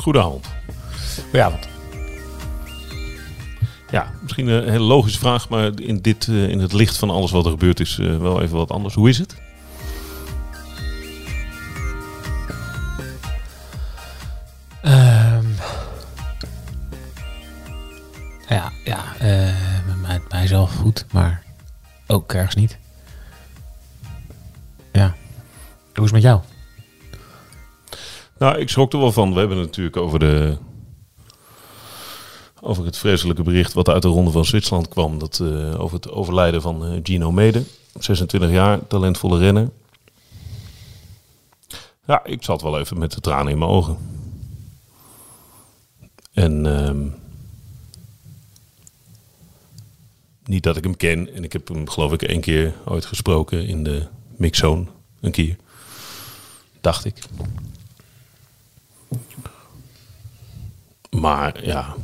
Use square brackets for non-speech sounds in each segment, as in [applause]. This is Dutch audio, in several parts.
Goedenavond. Goedenavond. Ja, misschien een hele logische vraag, maar in, dit, eh, in het licht van alles wat er gebeurd is, eh, wel even wat anders. Hoe is het? Niet. Ja. Hoe is het met jou? Nou, ik schrok er wel van. We hebben het natuurlijk over, de, over het vreselijke bericht wat uit de Ronde van Zwitserland kwam. Dat, eh, over het overlijden van eh, Gino Mede. 26 jaar, talentvolle renner. Ja, ik zat wel even met de tranen in mijn ogen. En ehm, niet dat ik hem ken. En ik heb hem geloof ik één keer ooit gesproken in de mixzone. Een keer. Dacht ik. Maar ja.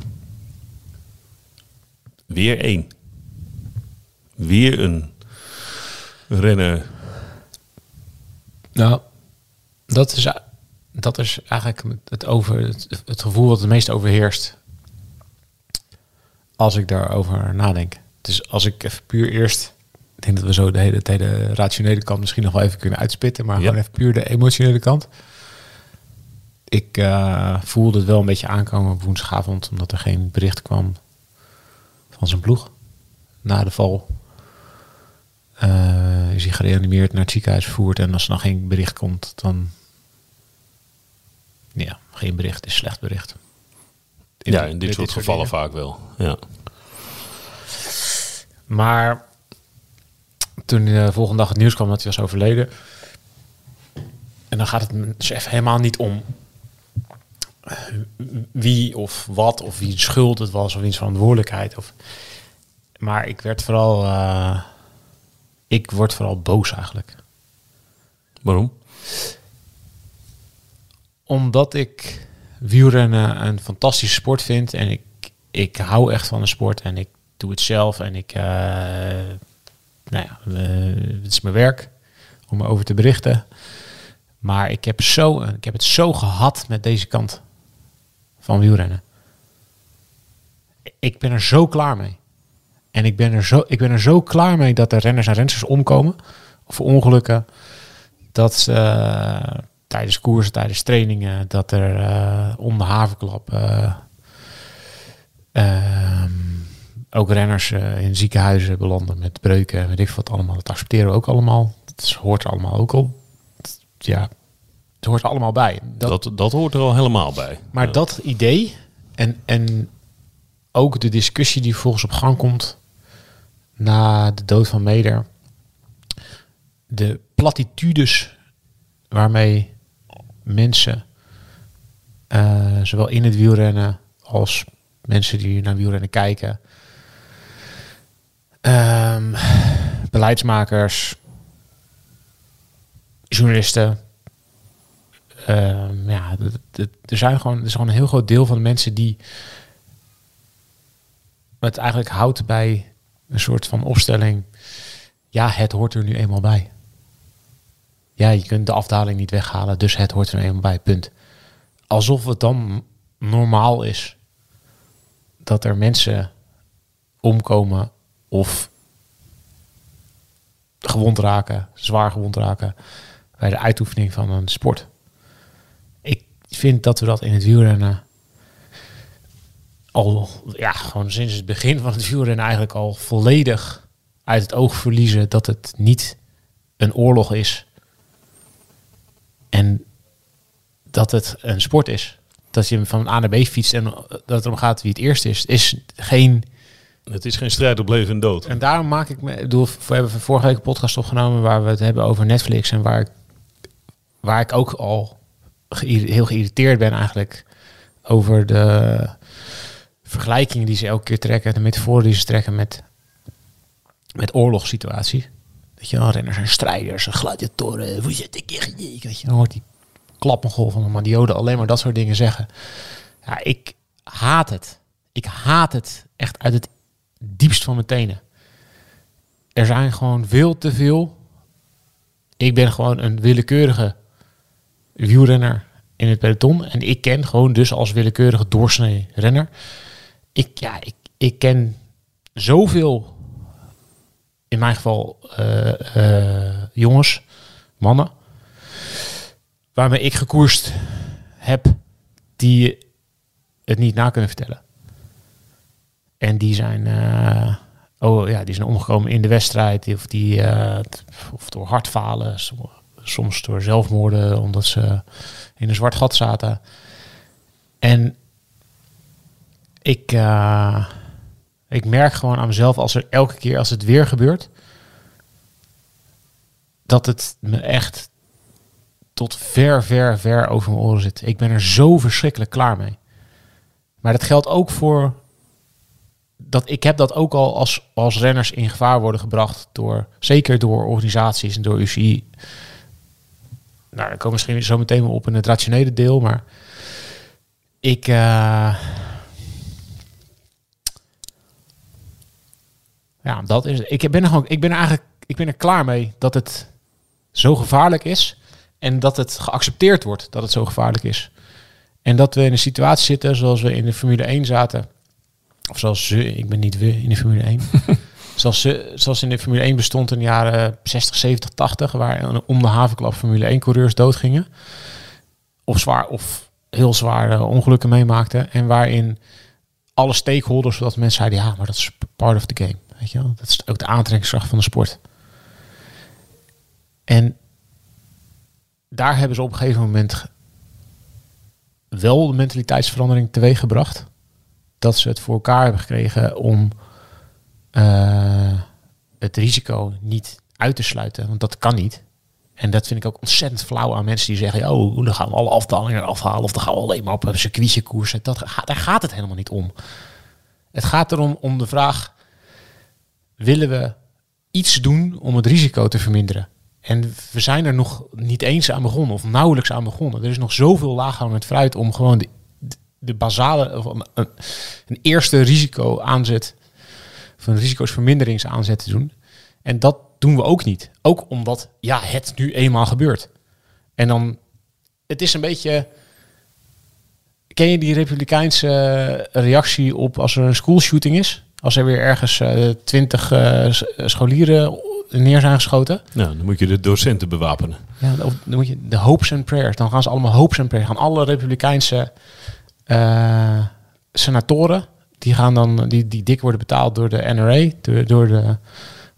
Weer één. Weer een renner. Nou, dat is, dat is eigenlijk het, over, het, het gevoel wat het meest overheerst. Als ik daarover nadenk. Dus als ik even puur eerst. Ik denk dat we zo de hele, de hele rationele kant misschien nog wel even kunnen uitspitten. Maar Ja. gewoon even puur de emotionele kant. Ik eh, voelde het wel een beetje aankomen op woensdagavond. Omdat er geen bericht kwam van zijn ploeg. Na de val. Eh, is hij gereanimeerd naar het ziekenhuis vervoerd. En als er dan geen bericht komt, dan... Ja, geen bericht is slecht bericht. ja, in dit, soort gevallen dingen. vaak wel. Ja. Maar toen de volgende dag het nieuws kwam dat hij was overleden. En dan gaat het dus even helemaal niet om eh, wie of wat of wie schuld het was of wiens verantwoordelijkheid. Of, maar ik werd vooral, eh, ik word vooral boos eigenlijk. Waarom? Omdat ik wielrennen een fantastische sport vind. En ik, ik hou echt van de sport. En ik doe het zelf. En ik, eh, nou ja, het is mijn werk om erover te berichten. Maar ik heb, zo, ik heb het zo gehad met deze kant van wielrennen. Ik ben er zo klaar mee. En ik ben er zo, ik ben er zo klaar mee dat er renners en rensters omkomen. Of ongelukken. Dat eh, tijdens koersen, tijdens trainingen, dat er eh om de haverklap eh, ehm, ook renners eh, in ziekenhuizen belanden met breuken en weet ik wat allemaal. Dat accepteren we ook allemaal. Het hoort er allemaal ook al. Ja, het hoort er allemaal bij. Dat, Dat, dat, hoort er al helemaal bij. maar Ja. dat idee en, en ook de discussie die volgens op gang komt na de dood van Meder. De platitudes waarmee mensen, eh, zowel in het wielrennen als mensen die naar wielrennen kijken, ehm, beleidsmakers, journalisten, Ehm, ja, er zijn gewoon, er is gewoon een heel groot deel van de mensen die het eigenlijk houdt bij een soort van opstelling. Ja, het hoort er nu eenmaal bij. Ja, je kunt de afdaling niet weghalen, dus het hoort er eenmaal bij. Punt. Alsof het dan normaal is dat er mensen omkomen of gewond raken, zwaar gewond raken bij de uitoefening van een sport. Ik vind dat we dat in het wielrennen al, ja, gewoon sinds het begin van het wielrennen eigenlijk al volledig uit het oog verliezen dat het niet een oorlog is. En dat het een sport is. Dat je van A naar B fietst en dat het erom gaat wie het eerst is, is geen Het is geen strijd op leven en dood. en daarom maak ik me. Bedoel, we hebben vorige week een podcast opgenomen waar we het hebben over Netflix en waar ik, waar ik ook al heel geïrriteerd ben eigenlijk over de vergelijkingen die ze elke keer trekken, de metaforen die ze trekken met, met oorlogssituaties. Weet je wel, renners zijn strijders, gladiatoren, hoe zit ik Weet je, dan hoort die klappengol van de Madioden alleen maar dat soort dingen zeggen. Ja, ik haat het. Ik haat het echt uit het diepst van mijn tenen. er zijn gewoon veel te veel. Ik ben gewoon een willekeurige wielrenner in het peloton. En ik ken gewoon dus als willekeurige doorsnee renner. Ik, ja, ik, ik ken zoveel, in mijn geval, eh, eh, jongens, mannen, waarmee ik gekoerst heb, die het niet na kunnen vertellen. En die zijn, eh, oh ja, die zijn omgekomen in de wedstrijd, of die, eh, of door hartfalen, som- soms door zelfmoorden, omdat ze in een zwart gat zaten. En ik, eh, ik merk gewoon aan mezelf als er elke keer als het weer gebeurt, dat het me echt tot ver, ver, ver over mijn oren zit. Ik ben er zo verschrikkelijk klaar mee. Maar dat geldt ook voor dat ik heb dat ook al als, als renners in gevaar worden gebracht door, zeker door organisaties en door UCI. Nou, daar komen misschien zo meteen wel op in het rationele deel, maar ik. eh, ja, dat is. Ik ben er gewoon. Ik ben eigenlijk. Ik ben er klaar mee dat het zo gevaarlijk is en dat het geaccepteerd wordt dat het zo gevaarlijk is. En dat we in een situatie zitten zoals we in de Formule 1 zaten. Of zoals ze, ik ben niet we in de Formule 1. [laughs] zoals, ze, zoals in de Formule 1 bestond in de jaren 60, 70, 80, waar om de havenklap Formule 1 coureurs doodgingen. Of zwaar of heel zware ongelukken meemaakten. En waarin alle stakeholders, zodat mensen zeiden, ja, maar dat is part of the game. Weet je wel? Dat is ook de aantrekkingskracht van de sport. En daar hebben ze op een gegeven moment wel de mentaliteitsverandering teweeg gebracht. Dat ze het voor elkaar hebben gekregen om eh, het risico niet uit te sluiten. Want dat kan niet. En dat vind ik ook ontzettend flauw aan mensen die zeggen... oh, dan gaan we alle afdalingen afhalen... of dan gaan we alleen maar op een circuitje koersen. Dat, daar gaat het helemaal niet om. Het gaat erom om de vraag... willen we iets doen om het risico te verminderen? En we zijn er nog niet eens aan begonnen, of nauwelijks aan begonnen. Er is nog zoveel laaghangend fruit om gewoon de, de basale, of een, een, eerste risico aanzet, of een risicoverminderingsaanzet te doen. En dat doen we ook niet. Ook omdat, ja, het nu eenmaal gebeurt. En dan, het is een beetje, ken je die republikeinse reactie op als er een schoolshooting is? Als er weer ergens eh, twintig eh, s- scholieren neer zijn geschoten. Nou, dan moet je de docenten bewapenen. Ja, dan moet je de hopes and prayers. Dan gaan ze allemaal hopes and prayers. Gaan alle republikeinse eh, senatoren, die gaan dan, die, die dik worden betaald door de NRA, door, door de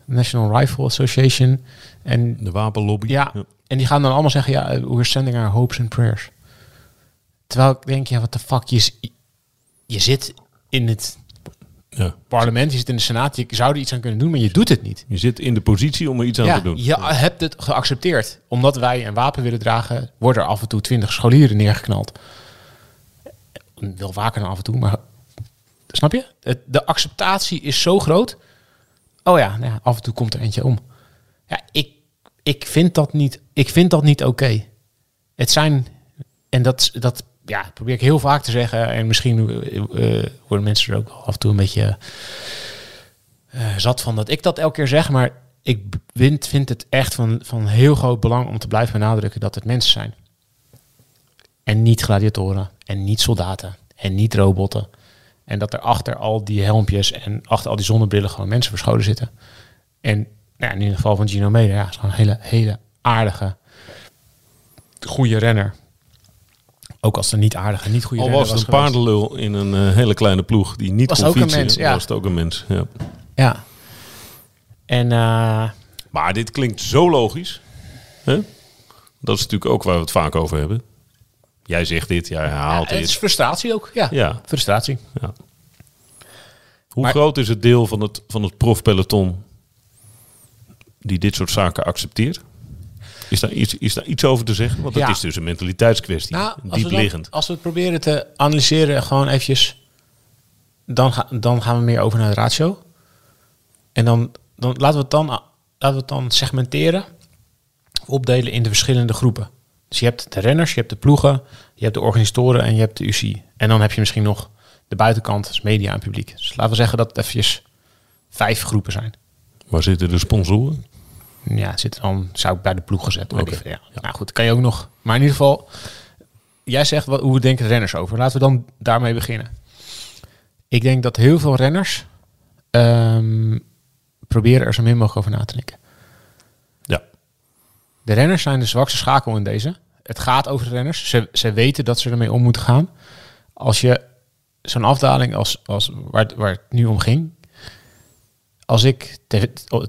National Rifle Association. En, De wapenlobby. ja, en die gaan dan allemaal zeggen, ja, we're sending our hopes and prayers. Terwijl ik denk, ja, wat de fuck, je, je zit in het Ja. parlement, je zit in de senaat, je zou er iets aan kunnen doen, maar je doet het niet. Je zit in de positie om er iets aan Ja, te doen. je hebt het geaccepteerd. Omdat wij een wapen willen dragen, worden er af en toe twintig scholieren neergeknald. Wel vaker dan af en toe, maar snap je? De acceptatie is zo groot. Oh ja, nou ja, af en toe komt er eentje om. Ja, ik, ik vind dat niet, ik vind dat niet oké. Het zijn, en dat, dat ja, probeer ik heel vaak te zeggen. En misschien eh, worden mensen er ook af en toe een beetje eh, zat van dat ik dat elke keer zeg. Maar ik vind, vind het echt van, van heel groot belang om te blijven benadrukken dat het mensen zijn. En niet gladiatoren. En niet soldaten. En niet robotten. En dat er achter al die helmpjes en achter al die zonnebrillen gewoon mensen verscholen zitten. En nou ja, in ieder geval van Gino Meder, ja, is gewoon een hele, hele aardige, goede renner. Ook als een niet aardige, niet goede Al was het een geweest. paardenlul in een eh, hele kleine ploeg die niet Was kon ook een mens, ja. was het ook een mens. Ja. Ja. En eh, Maar dit klinkt zo logisch. Hè? Dat is natuurlijk ook waar we het vaak over hebben. Jij zegt dit, jij ja, herhaalt het is dit. frustratie ook. Ja, Ja. frustratie. Ja. Hoe Maar- groot is het deel van het, van het profpeloton die dit soort zaken accepteert? Is daar iets, is daar iets over te zeggen? Want Ja. is dus een mentaliteitskwestie. Nou, als we, diep dan- liggend. als we het proberen te analyseren, gewoon eventjes, dan, ga, dan gaan we meer over naar de ratio. En dan, dan laten we het dan, laten we het dan segmenteren, opdelen in de verschillende groepen. Dus je hebt de renners, je hebt de ploegen, je hebt de organisatoren en je hebt de UCI. En dan heb je misschien nog de buitenkant, dus media en publiek. Dus laten we zeggen dat het eventjes vijf groepen zijn. Waar zitten de sponsoren? Ja, zit dan, zou ik bij de ploeg gezet. Worden. Ja. Nou goed, kan je ook nog. Maar in ieder geval, jij zegt wat, hoe denken de renners over. Laten we dan daarmee beginnen. Ik denk dat heel veel renners ehm, proberen er zo min mogelijk over na te denken. De renners zijn de zwakste schakel in deze. Het gaat over de renners. Ze, ze weten dat ze ermee om moeten gaan. Als je zo'n afdaling als, als waar, waar het nu om ging. Als ik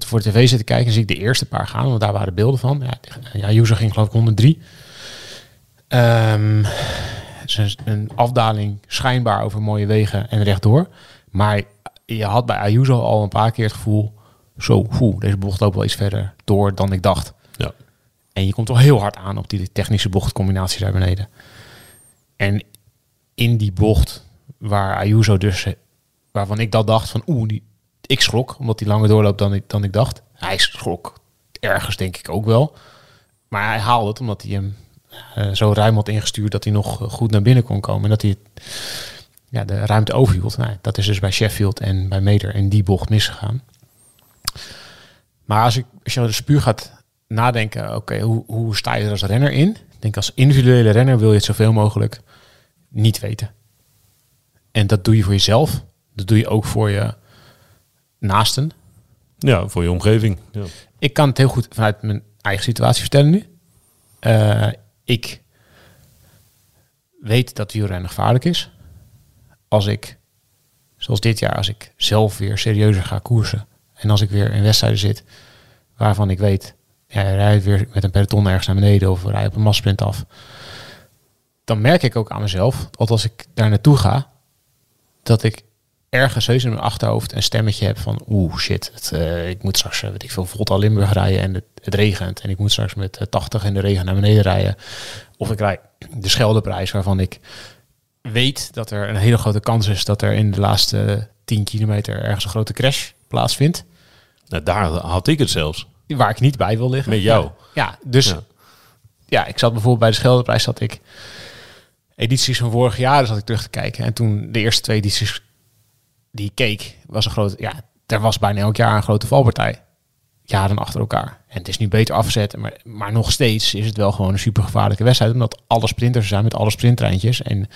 voor de tv zit te kijken, zie ik de eerste paar gaan. Want daar waren beelden van. Ja, ja ging geloof ik 103. Ehm, het is een, afdaling schijnbaar over mooie wegen en rechtdoor. Maar je had bij Ayuso al een paar keer het gevoel... Zo, deze bocht loopt wel iets verder door dan ik dacht. En je komt wel heel hard aan op die technische bochtcombinatie daar beneden. En in die bocht waar Ayuso dus, waarvan ik dat dacht van oeh, ik schrok omdat hij langer doorloopt dan ik, dan ik dacht. Hij schrok ergens denk ik ook wel. Maar hij haalde het omdat hij hem eh, zo ruim had ingestuurd dat hij nog goed naar binnen kon komen. En dat hij ja, de ruimte overhield. Nou, dat is dus bij Sheffield en bij Meder in die bocht misgegaan. Maar als, ik, als je dus puur gaat nadenken, oké, hoe, hoe sta je er als renner in? Ik denk als individuele renner wil je het zoveel mogelijk niet weten. En dat doe je voor jezelf. Dat doe je ook voor je naasten. Ja, voor je omgeving. Ja. Ik kan het heel goed vanuit mijn eigen situatie vertellen nu. Eh, ik weet dat wielrennen gevaarlijk is. Als ik, zoals dit jaar, als ik zelf weer serieuzer ga koersen. En als ik weer in wedstrijden zit waarvan ik weet, ja, rijdt weer met een peloton ergens naar beneden of rij op een massprint af. Dan merk ik ook aan mezelf, dat als ik daar naartoe ga, dat ik ergens heus in mijn achterhoofd een stemmetje heb van oeh shit, het, eh, ik moet straks, eh, weet ik veel, Volta Limburg rijden en het, regent. En ik moet straks met eh, 80 in de regen naar beneden rijden. Of ik rijd de Scheldeprijs waarvan ik weet dat er een hele grote kans is dat er in de laatste 10 kilometer ergens een grote crash plaatsvindt. Nou, daar had ik het zelfs. Waar ik niet bij wil liggen. Met jou. Ja, ja, dus Ja. ja. ik zat bijvoorbeeld bij de Scheldeprijs, zat ik edities van vorig jaar zat ik terug te kijken. En toen de eerste twee edities die ik keek, was een grote, ja, er was bijna elk jaar een grote valpartij. Jaren achter elkaar. En het is nu beter afgezet, maar, maar nog steeds is het wel gewoon een super gevaarlijke wedstrijd. Omdat alle sprinters er zijn met alle sprinttreintjes. En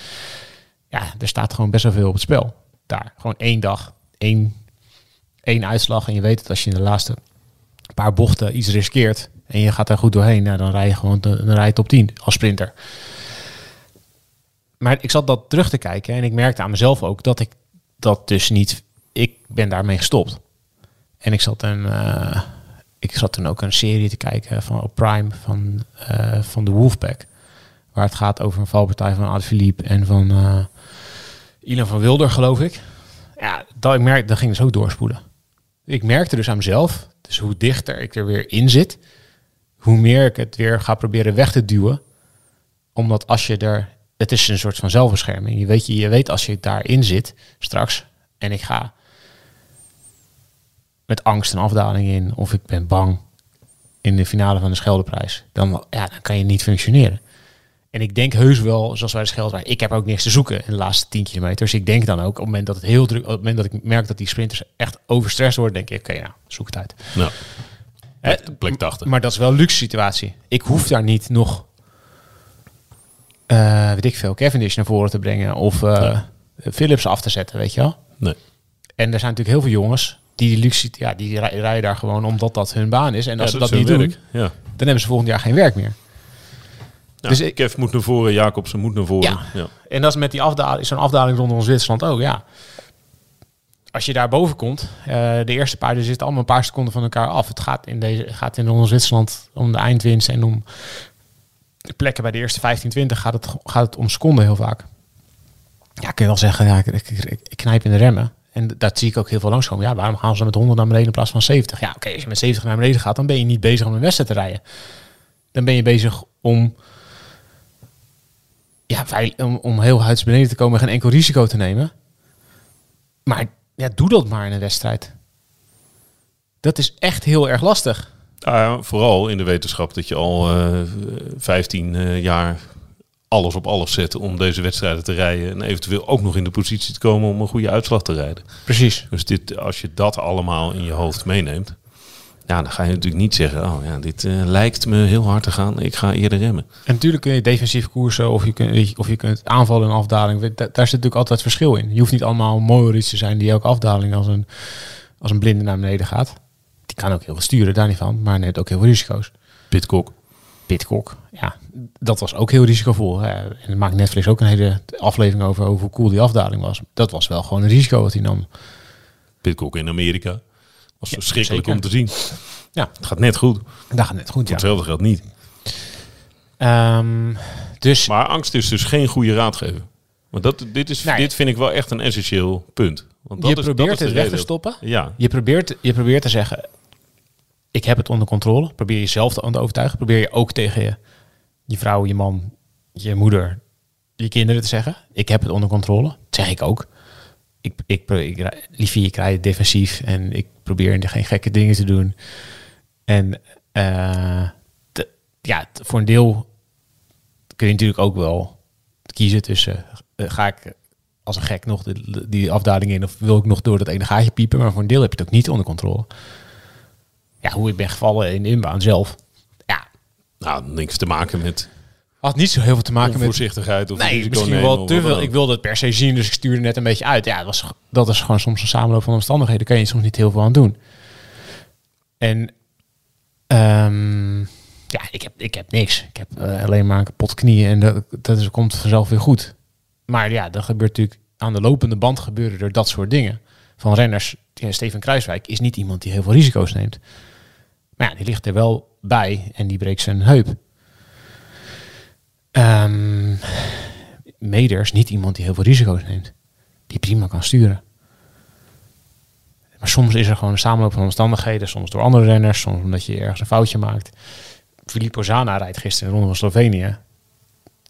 ja, er staat gewoon best wel veel op het spel. Daar, gewoon één dag, één, één uitslag. En je weet dat als je in de laatste paar bochten iets riskeert en je gaat daar goed doorheen, nou, dan rij je gewoon dan rij je top 10 als sprinter. Maar ik zat dat terug te kijken en ik merkte aan mezelf ook dat ik dat dus niet. Ik ben daarmee gestopt. En ik zat een, eh, ik zat toen ook een serie te kijken van op Prime van, eh, van de Wolfpack, waar het gaat over een valpartij van Ad Philippe en van eh Ilan van Wilder, geloof ik. Ja, dat ik merkte, dat ging dus ook doorspoelen. Ik merkte dus aan mezelf, dus hoe dichter ik er weer in zit, hoe meer ik het weer ga proberen weg te duwen. Omdat als je er, het is een soort van zelfbescherming. Je weet, je, je weet als je daarin zit straks en ik ga met angst een afdaling in of ik ben bang in de finale van de Scheldeprijs, dan, ja, dan kan je niet functioneren. En ik denk heus wel, zoals wij de Scheldeprijs, ik heb ook niks te zoeken in de laatste 10 kilometer. Dus ik denk dan ook, op het moment dat het heel druk, op het moment dat ik merk dat die sprinters echt overstrest worden, denk ik, oké, nou, zoek het uit. Nou, Hè, plek 80. maar dat is wel een luxe situatie. Ik hoef daar niet nog, eh, weet ik veel, Cavendish naar voren te brengen of eh, Philips af te zetten, weet je wel. Nee. En er zijn natuurlijk heel veel jongens die die luxe, ja, die rij- rijden daar gewoon omdat dat hun baan is. En als Ja, ze dat is niet doen. Ja. dan hebben ze volgend jaar geen werk meer. Nou, Dus ik- Kev moet naar voren, Jacobsen moet naar voren. Ja. Ja. En dat is met die afdaling, zo'n afdaling rondom Zwitserland ook, ja. Als je daar boven komt, eh, de eerste paar, die zitten allemaal een paar seconden van elkaar af. Het gaat in, deze, gaat in rondom Zwitserland om de eindwinst en om de plekken bij de eerste 15, 20 gaat het, gaat het om seconden heel vaak. Ja, kun je wel zeggen, ja, ik, ik, ik, ik knijp in de remmen. En dat zie ik ook heel veel langskomen. Ja, waarom gaan ze met 100 naar beneden in plaats van 70? Ja, oké, als je met 70 naar beneden gaat, dan ben je niet bezig om een wedstrijd te rijden. Dan ben je bezig om ja, om, om heel huids beneden te komen en geen enkel risico te nemen. Maar ja, doe dat maar in een wedstrijd. Dat is echt heel erg lastig. Ah, vooral in de wetenschap dat je al eh 15 eh, jaar alles op alles zet om deze wedstrijden te rijden. En eventueel ook nog in de positie te komen om een goede uitslag te rijden. Precies. Dus dit, als je dat allemaal in je hoofd meeneemt. Ja, dan ga je natuurlijk niet zeggen, oh ja, dit eh, lijkt me heel hard te gaan, ik ga eerder remmen. En natuurlijk kun je defensief koersen of je kunt, of je kunt aanvallen en afdaling. Daar, daar zit natuurlijk altijd verschil in. Je hoeft niet allemaal mooi te zijn die elke afdaling als een, als een blinde naar beneden gaat. Die kan ook heel veel sturen, daar niet van, maar neemt ook heel veel risico's. Pitcock. Pitcock, ja, dat was ook heel risicovol. Hè. En daar maakt Netflix ook een hele aflevering over, over hoe cool die afdaling was. Dat was wel gewoon een risico wat hij nam. Pitcock in Amerika. Was Ja, verschrikkelijk zeker. om te zien. Ja. Het gaat net goed. Dat gaat net goed, ja. hetzelfde geldt niet. Ehm, dus Maar angst is dus geen goede raadgever. Want dat, dit, is, dit vind ik wel echt een essentieel punt. Want dat je is, probeert dat is het weg te stoppen. Ja, Je probeert, je probeert te zeggen, ik heb het onder controle. Probeer jezelf te te overtuigen. Probeer je ook tegen je, je vrouw, je man, je moeder, je kinderen te zeggen. Ik heb het onder controle. Dat zeg ik ook. Ik, ik, ik, ik liefie, ik rij defensief en ik probeer geen gekke dingen te doen. En te- ja, voor een deel kun je natuurlijk ook wel kiezen tussen eh, ga ik als een gek nog de, die afdaling in of wil ik nog door dat ene gaatje piepen, maar voor een deel heb je het ook niet onder controle. Ja, hoe ik ben gevallen in de inbaan zelf. Ja, nou, niks te maken met had niet zo heel veel te maken met onvoorzichtigheid of Nee, misschien wel te veel. Ik wilde het per se zien, dus ik stuurde net een beetje uit. Ja, dat, was, dat is gewoon soms een samenloop van omstandigheden. Daar kan je soms niet heel veel aan doen. En ehm, ja, ik heb, ik heb niks. Ik heb eh, alleen maar een kapot knieën en dat, dat is, komt vanzelf weer goed. Maar ja, dat gebeurt natuurlijk aan de lopende band gebeuren er dat soort dingen. Van renners, ja, Steven Kruiswijk is niet iemand die heel veel risico's neemt. Maar ja, die ligt er wel bij en die breekt zijn heup. Ehm Meder is niet iemand die heel veel risico's neemt. Die prima kan sturen. Maar soms is er gewoon een samenloop van omstandigheden. Soms door andere renners, soms omdat je ergens een foutje maakt. Filippo Zana rijdt gisteren in de van Slovenië.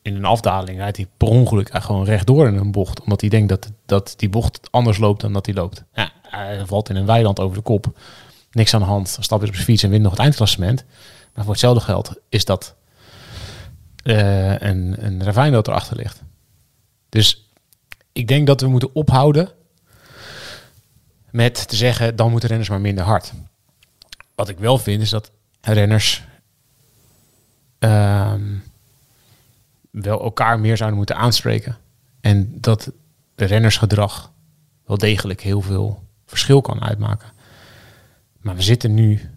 In een afdaling rijdt hij per ongeluk gewoon rechtdoor in een bocht. Omdat hij denkt dat, dat die bocht anders loopt dan dat hij loopt. Ja, hij valt in een weiland over de kop. Niks aan de hand. Stapt weer op zijn fiets en wint nog het eindklassement. Maar voor hetzelfde geld is dat eh, een, een ravijn dat erachter ligt. Dus ik denk dat we moeten ophouden met te zeggen, dan moeten renners maar minder hard. Wat ik wel vind is dat renners ehm, wel elkaar meer zouden moeten aanspreken. En dat rennersgedrag wel degelijk heel veel verschil kan uitmaken. Maar we zitten nu,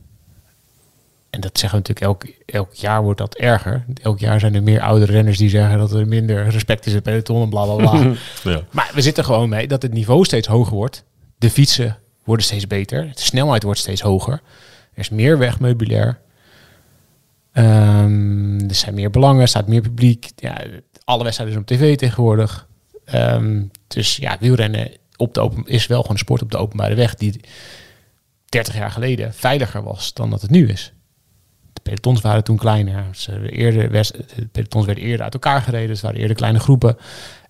en dat zeggen we natuurlijk elk, elk jaar wordt dat erger. Elk jaar zijn er meer oudere renners die zeggen dat er minder respect is in het peloton en bla bla bla. [laughs] Ja. Maar we zitten gewoon mee dat het niveau steeds hoger wordt. De fietsen worden steeds beter. De snelheid wordt steeds hoger. Er is meer wegmeubilair. Ehm, er zijn meer belangen, er staat meer publiek. Ja, alle wedstrijden zijn op tv tegenwoordig. Ehm, dus ja, wielrennen op de open, is wel gewoon een sport op de openbare weg die 30 jaar geleden veiliger was dan dat het nu is. De pelotons waren toen kleiner. Ze eerder, west- de pelotons werden eerder uit elkaar gereden. Het waren eerder kleine groepen.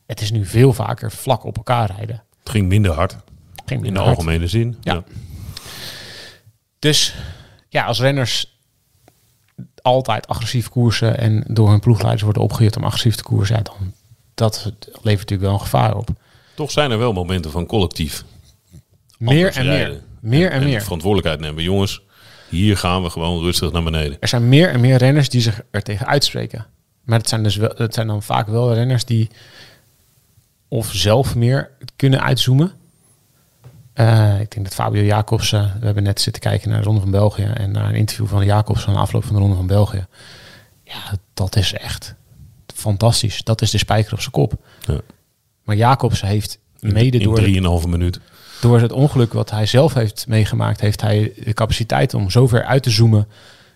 Het is nu veel vaker vlak op elkaar rijden. Het ging minder hard, in minder de hard. algemene zin. Ja. Dus ja, als renners altijd agressief koersen en door hun ploegleiders worden opgehuurd om agressief te koersen, ja, dan dat levert natuurlijk wel een gevaar op. Toch zijn er wel momenten van collectief. Meer en meer. Meer En meer. verantwoordelijkheid nemen. Jongens, hier gaan we gewoon rustig naar beneden. Er zijn meer en meer renners die zich er tegen uitspreken. Maar het zijn, dus wel, het zijn dan vaak wel renners die of zelf meer kunnen uitzoomen. Eh, ik denk dat Fabio Jacobsen, we hebben net zitten kijken naar de Ronde van België en naar een interview van Jacobsen aan de afloop van de Ronde van België. Ja, dat is echt fantastisch. Dat is de spijker op zijn kop. Ja. Maar Jacobsen heeft mede door, In 3,5 minuut. Door het ongeluk wat hij zelf heeft meegemaakt, heeft hij de capaciteit om zo ver uit te zoomen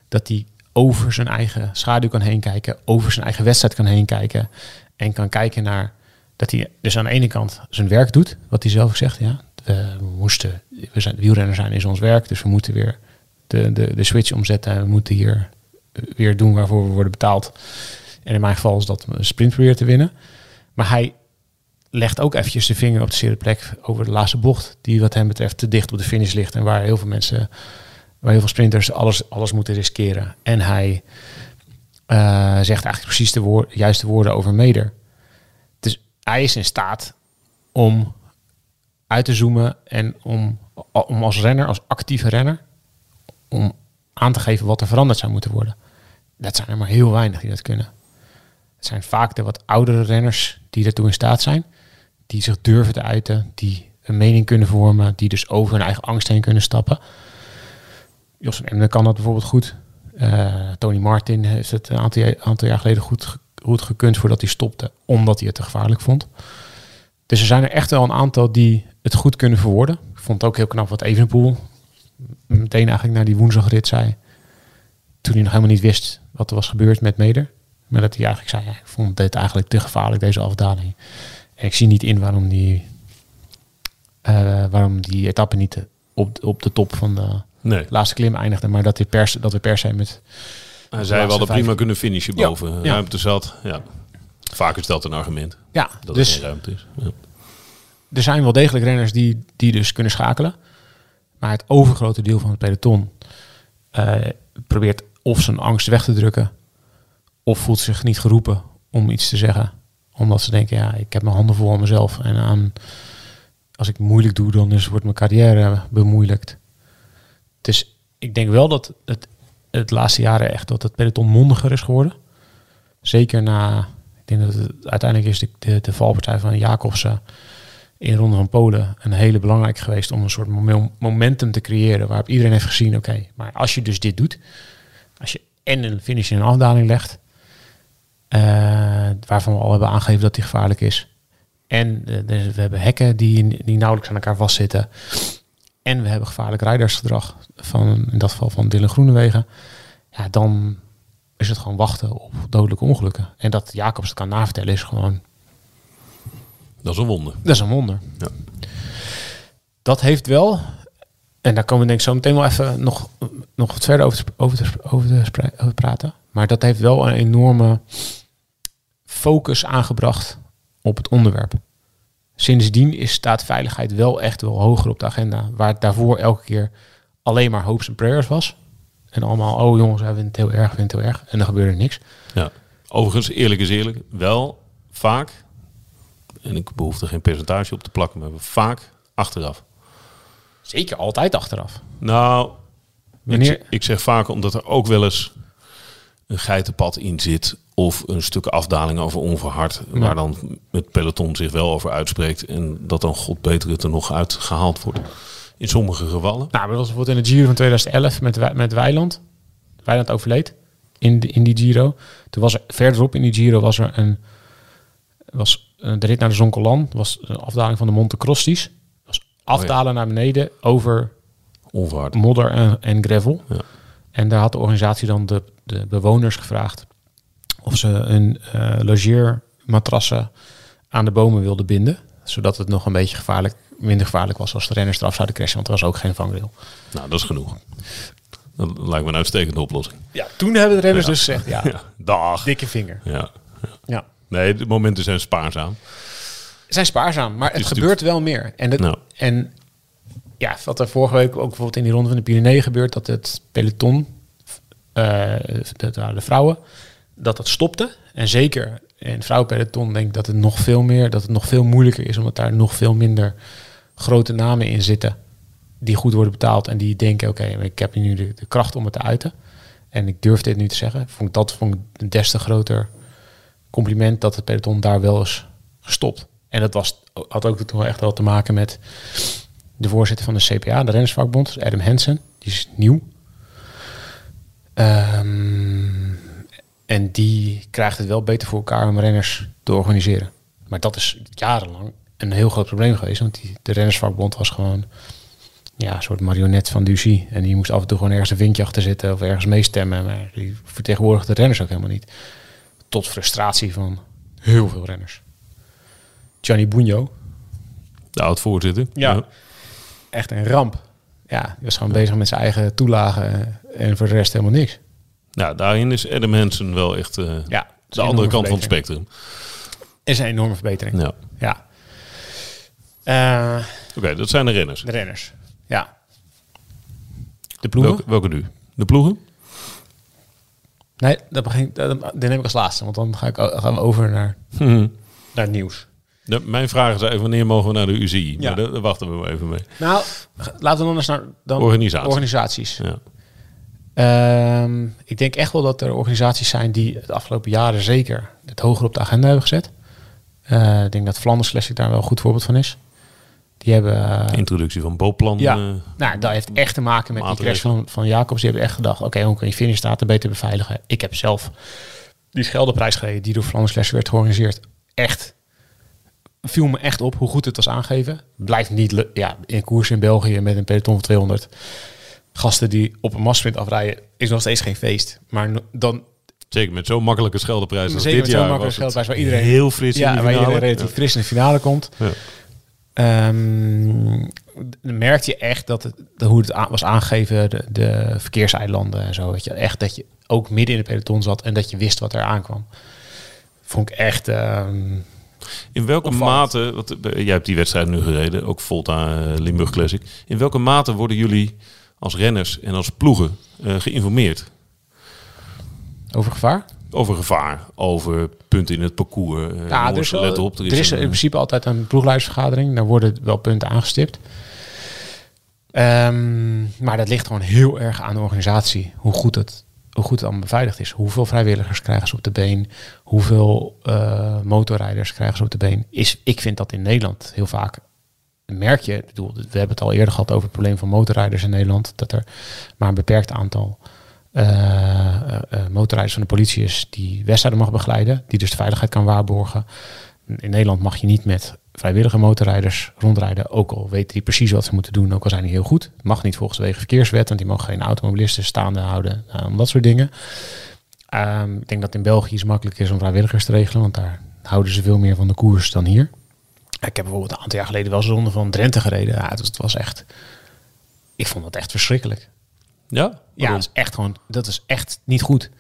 dat hij over zijn eigen schaduw kan heen kijken, over zijn eigen wedstrijd kan heen kijken en kan kijken naar dat hij dus aan de ene kant zijn werk doet, wat hij zelf zegt, ja, we moesten, we zijn wielrenner zijn is ons werk, dus we moeten weer de, de, de switch omzetten en we moeten hier weer doen waarvoor we worden betaald. En in mijn geval is dat een sprint proberen te winnen. Maar hij legt ook eventjes de vinger op de zere plek over de laatste bocht, die wat hem betreft te dicht op de finish ligt en waar heel veel mensen, waar heel veel sprinters alles, alles moeten riskeren. En hij eh, zegt eigenlijk precies de juiste woorden over Meder. Dus hij is in staat om uit te zoomen en om, om als renner, als actieve renner, om aan te geven wat er veranderd zou moeten worden. Dat zijn er maar heel weinig die dat kunnen. Het zijn vaak de wat oudere renners die ertoe in staat zijn. Die zich durven te uiten, die een mening kunnen vormen, die dus over hun eigen angst heen kunnen stappen. Jos van Emden kan dat bijvoorbeeld goed. Uh, Tony Martin heeft het een aantal, aantal jaar geleden goed, goed gekund voordat hij stopte, omdat hij het te gevaarlijk vond. Dus er zijn er echt wel een aantal die het goed kunnen verwoorden. Ik vond het ook heel knap wat Evenpoel meteen eigenlijk naar die woensdagrit zei. Toen hij nog helemaal niet wist wat er was gebeurd met Meder. Maar dat hij eigenlijk zei, ja, ik vond dit eigenlijk te gevaarlijk, deze afdaling. Ik zie niet in waarom die, uh, waarom die etappe niet op, op de top van de nee. laatste klim eindigde. Maar dat, hij per, dat we per se met... Hij zei dat prima kunnen finishen boven. Ja, Ruimte zat, ja. Vaak is dat een argument. Ja, dat dus, er geen ruimte is. Ja. Er zijn wel degelijk renners die, die dus kunnen schakelen. Maar het overgrote deel van het peloton uh, probeert of zijn angst weg te drukken, of voelt zich niet geroepen om iets te zeggen. Omdat ze denken, ja, ik heb mijn handen vol aan mezelf. En aan, als ik moeilijk doe, dan is, wordt mijn carrière bemoeilijkt. Dus ik denk wel dat het, het laatste jaren echt dat het peloton mondiger is geworden. Zeker na, ik denk dat het uiteindelijk is de, de, valpartij van Jacobsen in de Ronde van Polen een hele belangrijk geweest om een soort momentum te creëren waarop iedereen heeft gezien, oké, maar als je dus dit doet, als je en een finish in een afdaling legt, waarvan we al hebben aangegeven dat die gevaarlijk is, en uh, we hebben hekken die, die nauwelijks aan elkaar vastzitten, en we hebben gevaarlijk rijdersgedrag, van, in dat geval van Dylan Groenewegen, ja, dan is het gewoon wachten op dodelijke ongelukken. En dat Jacobs het kan navertellen is gewoon dat is een wonder. Dat is een wonder. Ja. Dat heeft wel, en daar komen we denk ik zo meteen wel even nog, nog wat verder over te, over, te, over te praten. Maar dat heeft wel een enorme focus aangebracht op het onderwerp. Sindsdien is staat veiligheid wel echt wel hoger op de agenda. Waar het daarvoor elke keer alleen maar hopes en prayers was. En allemaal, oh jongens, we vinden het heel erg, we vinden het heel erg. En dan gebeurde niks. Ja. Overigens, eerlijk is eerlijk, wel vaak en ik behoef er geen percentage op te plakken, maar vaak achteraf. Zeker altijd achteraf. Nou, Wanneer... ik, ik, zeg vaak omdat er ook wel eens een geitenpad in zit. Of een stuk afdaling over onverhard. Waar dan het peloton zich wel over uitspreekt. En dat dan god beter het er nog uitgehaald wordt. In sommige gevallen. Nou, dat was bijvoorbeeld in de Giro van 2011 met, met Weiland. Weiland overleed in, de, in die Giro. Toen was er verderop in die Giro was er een... Was de rit naar de Zonkolan was een afdaling van de Monte Crostis. was afdalen oh naar beneden over Onverhard. modder en, en gravel. Ja. En daar had de organisatie dan de, de bewoners gevraagd of ze een uh, logeermatrassen aan de bomen wilden binden. Zodat het nog een beetje gevaarlijk, minder gevaarlijk was als de renners eraf zouden crashen. Want er was ook geen vangrail. Nou, dat is genoeg. Dat lijkt me een uitstekende oplossing. Ja, toen hebben de renners dus gezegd, ja, [laughs] ja, dag. dikke vinger. Ja. ja. Nee, de momenten zijn spaarzaam. Zijn spaarzaam, maar het, gebeurt wel meer. En, het, nou. en ja, wat er vorige week ook bijvoorbeeld in die ronde van de Pyreneeën gebeurt, dat het peloton, uh, dat waren de vrouwen, dat dat stopte. En zeker in vrouwenpeloton denk ik dat het nog veel meer, dat het nog veel moeilijker is, omdat daar nog veel minder grote namen in zitten die goed worden betaald en die denken, oké, ik heb nu de, kracht om het te uiten. En ik durf dit nu te zeggen. Vond dat vond ik een des te groter compliment dat het peloton daar wel is gestopt. En dat was, had ook toen echt wel te maken met de voorzitter van de CPA, de Rennersvakbond, Adam Hansen. Die is nieuw. Um, en die krijgt het wel beter voor elkaar om renners te organiseren. Maar dat is jarenlang een heel groot probleem geweest. Want die, de Rennersvakbond was gewoon ja, een soort marionet van Ducy. En die moest af en toe gewoon ergens een windje achter zitten of ergens meestemmen. Maar die vertegenwoordigde de renners ook helemaal niet tot frustratie van heel veel renners. Gianni Bugno. De oud-voorzitter. Ja. Echt een ramp. Ja, hij was gewoon bezig met zijn eigen toelagen en voor de rest helemaal niks. Nou, daarin is Adam Hansen wel echt uh, ja, de andere kant van het spectrum. Is een enorme verbetering. Ja. ja. Uh, Oké, dat zijn de renners. De renners, ja. De ploegen? Welke, welke nu? De ploegen? Nee, dat begin, dat, neem ik als laatste, want dan ga ik, gaan we over naar, hmm. naar het nieuws. De, mijn vraag is even, wanneer mogen we naar de UCI? Ja. daar, wachten we even mee. Nou, laten we dan eens naar dan organisaties. organisaties. Ja. Ehm, ik denk echt wel dat er organisaties zijn die het afgelopen jaren zeker het hoger op de agenda hebben gezet. Uh, ik denk dat Flanders Classic daar wel een goed voorbeeld van is. Die hebben... Uh, Introductie van Boopplan. Ja, uh, nou, dat heeft echt te maken met die crash van, van Jacobs. Die hebben echt gedacht, oké, hoe kun je finishstraten beter beveiligen? Ik heb zelf die Scheldeprijs gereden, die door Flanders Classic werd georganiseerd. Echt, viel me echt op hoe goed het was aangeven. Blijft niet, ja, in koers in België met een peloton van 200 gasten die op een massprint afrijden, is nog steeds geen feest. Maar dan... Zeker met zo'n makkelijke scheldeprijs als dit met jaar makkelijke scheldeprijs waar iedereen heel fris ja, in de waar finale. iedereen relatief fris in de finale komt. Ja. Ehm, dan merkte je echt dat het, de- hoe het was aangegeven, de, de verkeerseilanden en zo. Weet je, echt dat je ook midden in de peloton zat en dat je wist wat er aankwam. Vond ik echt. ehm, In welke Opvallend. mate, wat, eh, jij hebt die wedstrijd nu gereden, ook Volta eh, Limburg Classic. In welke mate worden jullie als renners en als ploegen eh, geïnformeerd over gevaar. over gevaar, over punten in het parcours? Eh, Ja, er let op, er is, een, in principe altijd een ploegleidersvergadering. Daar worden wel punten aangestipt. Ehm, maar dat ligt gewoon heel erg aan de organisatie. Hoe goed het, hoe goed het allemaal beveiligd is. Hoeveel vrijwilligers krijgen ze op de been? Hoeveel eh, motorrijders krijgen ze op de been? Is, ik vind dat in Nederland heel vaak merk je, we hebben het al eerder gehad over het probleem van motorrijders in Nederland, dat er maar een beperkt aantal eh, eh, eh, motorrijders van de politie is die wedstrijden mag begeleiden, die dus de veiligheid kan waarborgen. In Nederland mag je niet met vrijwillige motorrijders rondrijden, ook al weten die precies wat ze moeten doen, ook al zijn die heel goed. Mag niet volgens de wegenverkeerswet, want die mogen geen automobilisten staande houden, om dat soort dingen. Ehm, ik denk dat in België iets makkelijker is om vrijwilligers te regelen, want daar houden ze veel meer van de koers dan hier. Ik heb bijvoorbeeld een aantal jaar geleden wel eens de ronde van Drenthe gereden. Ja, het, was, het was echt... Ik vond dat echt verschrikkelijk. Ja? Ja, Waarom? dat is echt gewoon... Dat is echt niet goed.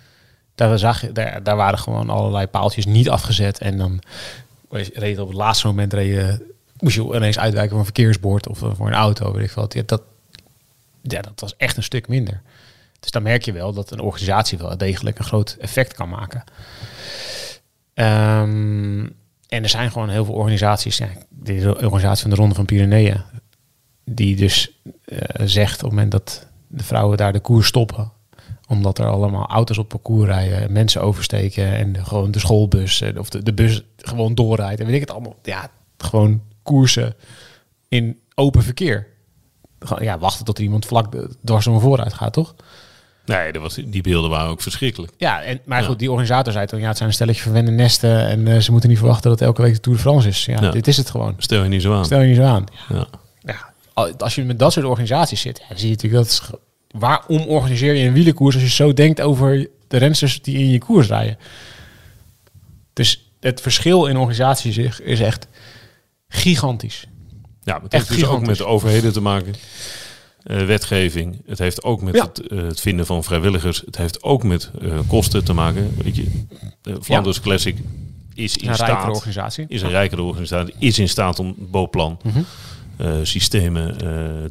Daar, zag je, daar, daar waren gewoon allerlei paaltjes niet afgezet. En dan reed op het laatste moment... Reed je, moest je ineens uitwijken voor een verkeersbord of voor een auto. Weet ik wat. Ja, dat, ja, dat was echt een stuk minder. Dus dan merk je wel dat een organisatie wel degelijk een groot effect kan maken. Ehm, en er zijn gewoon heel veel organisaties, ja, de organisatie van de Ronde van Pyreneeën, die dus eh, zegt op het moment dat de vrouwen daar de koers stoppen, omdat er allemaal auto's op parcours rijden, mensen oversteken en gewoon de schoolbus eh, of de, de bus gewoon doorrijdt en weet ik het allemaal. Ja, gewoon koersen in open verkeer. Ja, wachten tot er iemand vlak dwars om vooruit gaat, toch? Nee, dat was, die beelden waren ook verschrikkelijk. Ja, en, maar Ja. goed, die organisator zei toen, ja, het zijn een stelletje verwende nesten en eh, ze moeten niet verwachten dat elke week de Tour de France is. Ja, Ja. dit is het gewoon. Stel je niet zo aan. Stel je niet zo aan. Ja. Ja, al- als je met dat soort organisaties zit, dan zie je natuurlijk dat... waarom organiseer je een wielerkoers als je zo denkt over de rensters die in je koers rijden? Dus het verschil in organisaties is- is echt gigantisch. Ja, maar het Echt heeft dus ook met de overheden te maken. Eh, wetgeving. Het heeft ook met Ja. het, eh, het vinden van vrijwilligers. Het heeft ook met eh, kosten te maken. Weet je, de Flanders Classic is in Een rijkere staat, organisatie. is een rijkere organisatie, is in staat om Boplan Mhm. systemen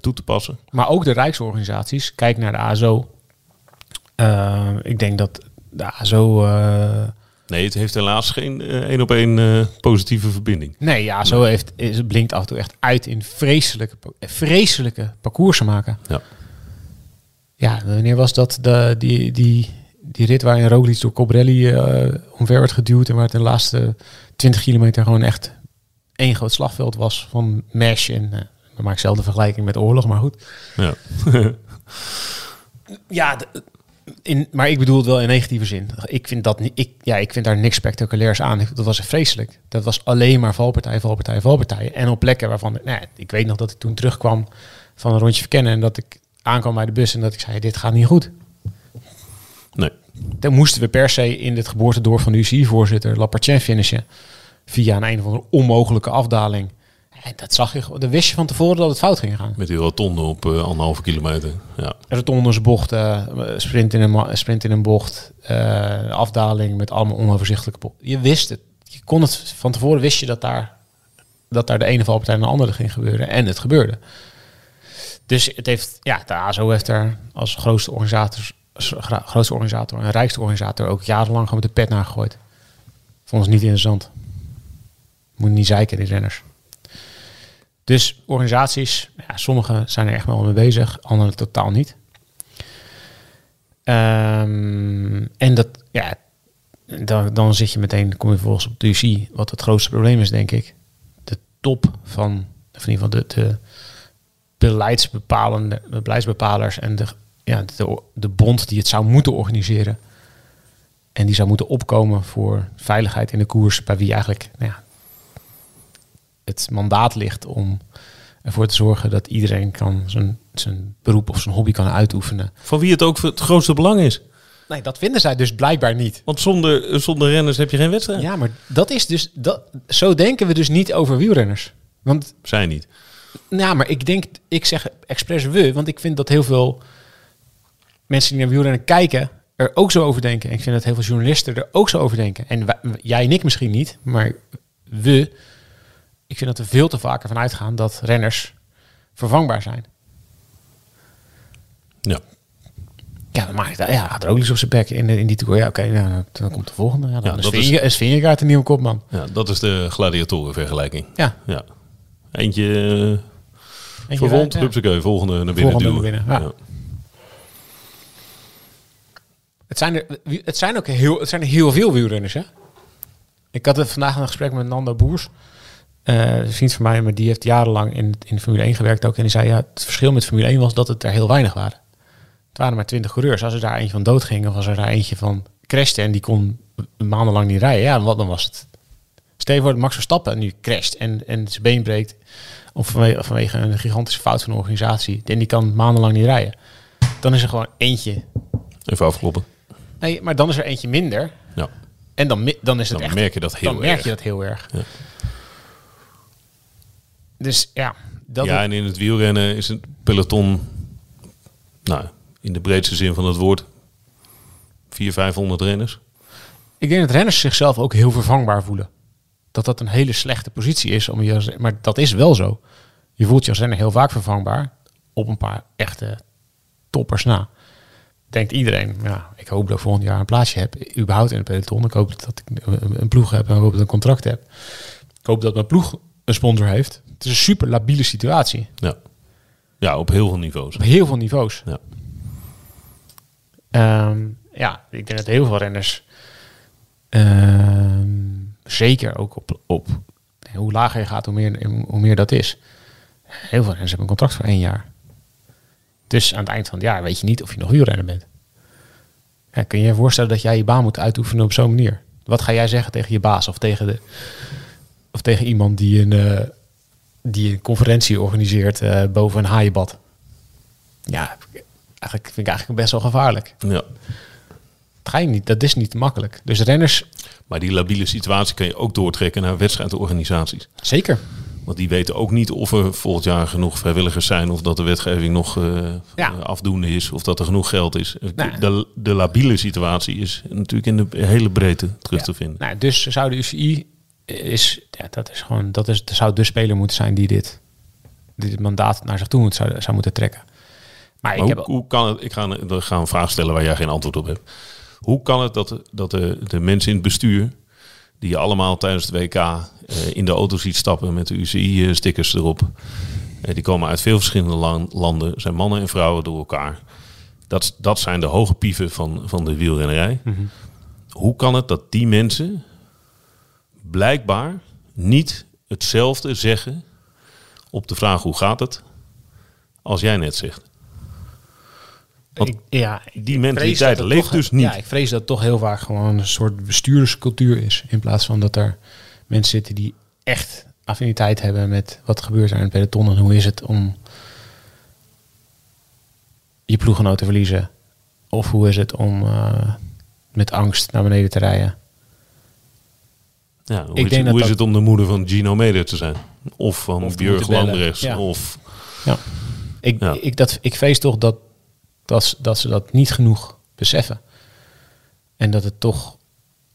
toe te passen. Maar ook de rijksorganisaties. Kijk naar de ASO. Ik denk dat de ASO... Nee, het heeft helaas geen eh, één op één eh, positieve verbinding. Nee, ja, zo heeft, is, het blinkt af en toe echt uit in vreselijke, vreselijke parcoursen maken. Ja. Ja, wanneer was dat de, die, die, die rit waarin Roglic door Cobrelli eh omver werd geduwd en waar het de laatste 20 kilometer gewoon echt één groot slagveld was van mesh en uh, dan maak ik zelf de vergelijking met oorlog, maar goed. Ja. Ja, in, maar ik bedoel het wel in negatieve zin. Ik vind, dat niet, ik, ja, ik vind daar niks spectaculairs aan. Dat was vreselijk. Dat was alleen maar valpartij, valpartij, valpartij. En op plekken waarvan... Nou, ja, ik weet nog dat ik toen terugkwam van een rondje verkennen... en dat ik aankwam bij de bus en dat ik zei... dit gaat niet goed. Nee. Dan moesten we per se in dit geboortedorp van de UCI-voorzitter... Lapartien finishen. Via een een of andere onmogelijke afdaling. Dat zag je... Dan wist je van tevoren dat het fout ging gaan. Met die rotonde op eh, anderhalve kilometer. Ja. rotondes, bochten, eh, sprint in een, sprint in een bocht, eh, afdaling met allemaal onoverzichtelijke bochten. Je wist het. Je kon het van tevoren wist je dat daar, dat daar de ene valpartij en de andere ging gebeuren. En het gebeurde. Dus het heeft, ja, de ASO heeft daar als grootste organisator, grootste organisator en rijkste organisator ook jarenlang gewoon met de pet naar gegooid. Vond ons niet interessant. Moet niet zeiken, die renners. Dus organisaties, ja, sommige zijn er echt wel mee bezig, andere totaal niet. Ehm, en dat, ja, dan, dan zit je meteen, kom je vervolgens op de UCI, wat het grootste probleem is, denk ik. De top van, of in ieder geval de, de beleidsbepalende, beleidsbepalers en de, ja, de, de bond die het zou moeten organiseren. En die zou moeten opkomen voor veiligheid in de koers, bij wie eigenlijk nou ja, het mandaat ligt om ervoor te zorgen dat iedereen kan zijn, zijn beroep of zijn hobby kan uitoefenen. Van wie het ook het grootste belang is. Nee, dat vinden zij dus blijkbaar niet. Want zonder, zonder renners heb je geen wedstrijd. Ja, maar dat is dus. Dat, zo denken we dus niet over wielrenners. Want. Zij niet. Nou, maar ik denk, ik zeg expres we, want ik vind dat heel veel mensen die naar wielrennen kijken er ook zo over denken. En ik vind dat heel veel journalisten er ook zo over denken. En jij en ik misschien niet, maar we ik vind dat we veel te vaker van uitgaan dat renners vervangbaar zijn. Ja. Ja, dan maakt ja, gaat er ook iets op zijn bek in, in die tour. Ja, oké, nou, dan komt de volgende. Ja, dan ja, is, is Vingegaard de nieuwe kopman. Ja, dat is de gladiatorenvergelijking. Ja. ja. Eentje, uh, verwond, ja. volgende naar binnen volgende duwen. ja. ja. Het zijn, er, het zijn ook heel, het zijn er heel veel wielrenners, hè? Ik had vandaag een gesprek met Nando Boers. Uh, een vriend van mij, maar die heeft jarenlang in, in Formule 1 gewerkt ook. En die zei, ja, het verschil met Formule 1 was dat het er heel weinig waren. Het waren maar twintig coureurs. Als er daar eentje van dood ging, of als er daar eentje van crashte en die kon maandenlang niet rijden, ja, wat dan was het? Stel voor Max Verstappen nu crasht en, en zijn been breekt, of vanwege, vanwege een gigantische fout van de organisatie, en die kan maandenlang niet rijden. Dan is er gewoon eentje. Even afkloppen. Nee, maar dan is er eentje minder. Ja. En dan, dan is het dan echt... merk je dat heel dan erg. merk je dat heel erg. Ja. Dus ja. Dat ja, en in het wielrennen is het peloton, nou, in de breedste zin van het woord, 400, 500 renners. Ik denk dat renners zichzelf ook heel vervangbaar voelen. Dat dat een hele slechte positie is om je, maar dat is wel zo. Je voelt je als renner heel vaak vervangbaar op een paar echte toppers na. Denkt iedereen, ja, ik hoop dat ik volgend jaar een plaatsje heb, überhaupt in het peloton. Ik hoop dat ik een ploeg heb en ik hoop dat ik een contract heb. Ik hoop dat mijn ploeg een sponsor heeft. Het is een super labiele situatie. Ja, ja op heel veel niveaus. Op heel veel niveaus. Ja. Ehm, ja, ik denk dat heel veel renners, ehm, zeker ook op, op hoe lager je gaat, hoe meer, hoe meer dat is. Heel veel renners hebben een contract voor één jaar. Dus aan het eind van het jaar weet je niet of je nog wielrenner bent. Ja, kun je je voorstellen dat jij je baan moet uitoefenen op zo'n manier? Wat ga jij zeggen tegen je baas of tegen de, of tegen iemand die een, uh, die een conferentie organiseert uh, boven een haaienbad. Ja, eigenlijk vind ik eigenlijk best wel gevaarlijk. Ja. Dat ga je niet, dat is niet makkelijk. Dus renners. Maar die labiele situatie kan je ook doortrekken naar wedstrijdorganisaties. Zeker. Want die weten ook niet of er volgend jaar genoeg vrijwilligers zijn, of dat de wetgeving nog uh, ja. afdoende is, of dat er genoeg geld is. Nou. De, de, labiele situatie is natuurlijk in de hele breedte terug ja. te vinden. Nou, dus zou de UCI is, ja, dat is gewoon, dat is, zou de speler moeten zijn die dit, dit mandaat naar zich toe moet, zou, zou moeten trekken. Maar, ik hoe, heb, hoe kan het, ik ga, ik ga een vraag stellen waar jij geen antwoord op hebt. Hoe kan het dat, dat de, de mensen in het bestuur, die je allemaal tijdens het WK uh, in de auto ziet stappen met de UCI-stickers erop, uh, die komen uit veel verschillende landen, zijn mannen en vrouwen door elkaar. Dat, dat zijn de hoge pieven van, van de wielrennerij. Mm -hmm. Hoe kan het dat die mensen blijkbaar niet hetzelfde zeggen op de vraag hoe gaat het, als jij net zegt. Want ik, ja, die mentaliteit leeft toch, dus niet. Ja, ik vrees dat het toch heel vaak gewoon een soort bestuurderscultuur is. In plaats van dat er mensen zitten die echt affiniteit hebben met wat gebeurt er in het peloton en hoe is het om je ploeggenoot te verliezen. Of hoe is het om uh, met angst naar beneden te rijden. Ja, hoe ik is, denk hoe dat is het om de moeder van Gino Meder te zijn? Of van of Björn? Ja. Of, ja. Ik, ja. Ik, dat, ik vrees toch dat, dat, dat ze dat niet genoeg beseffen. En dat het toch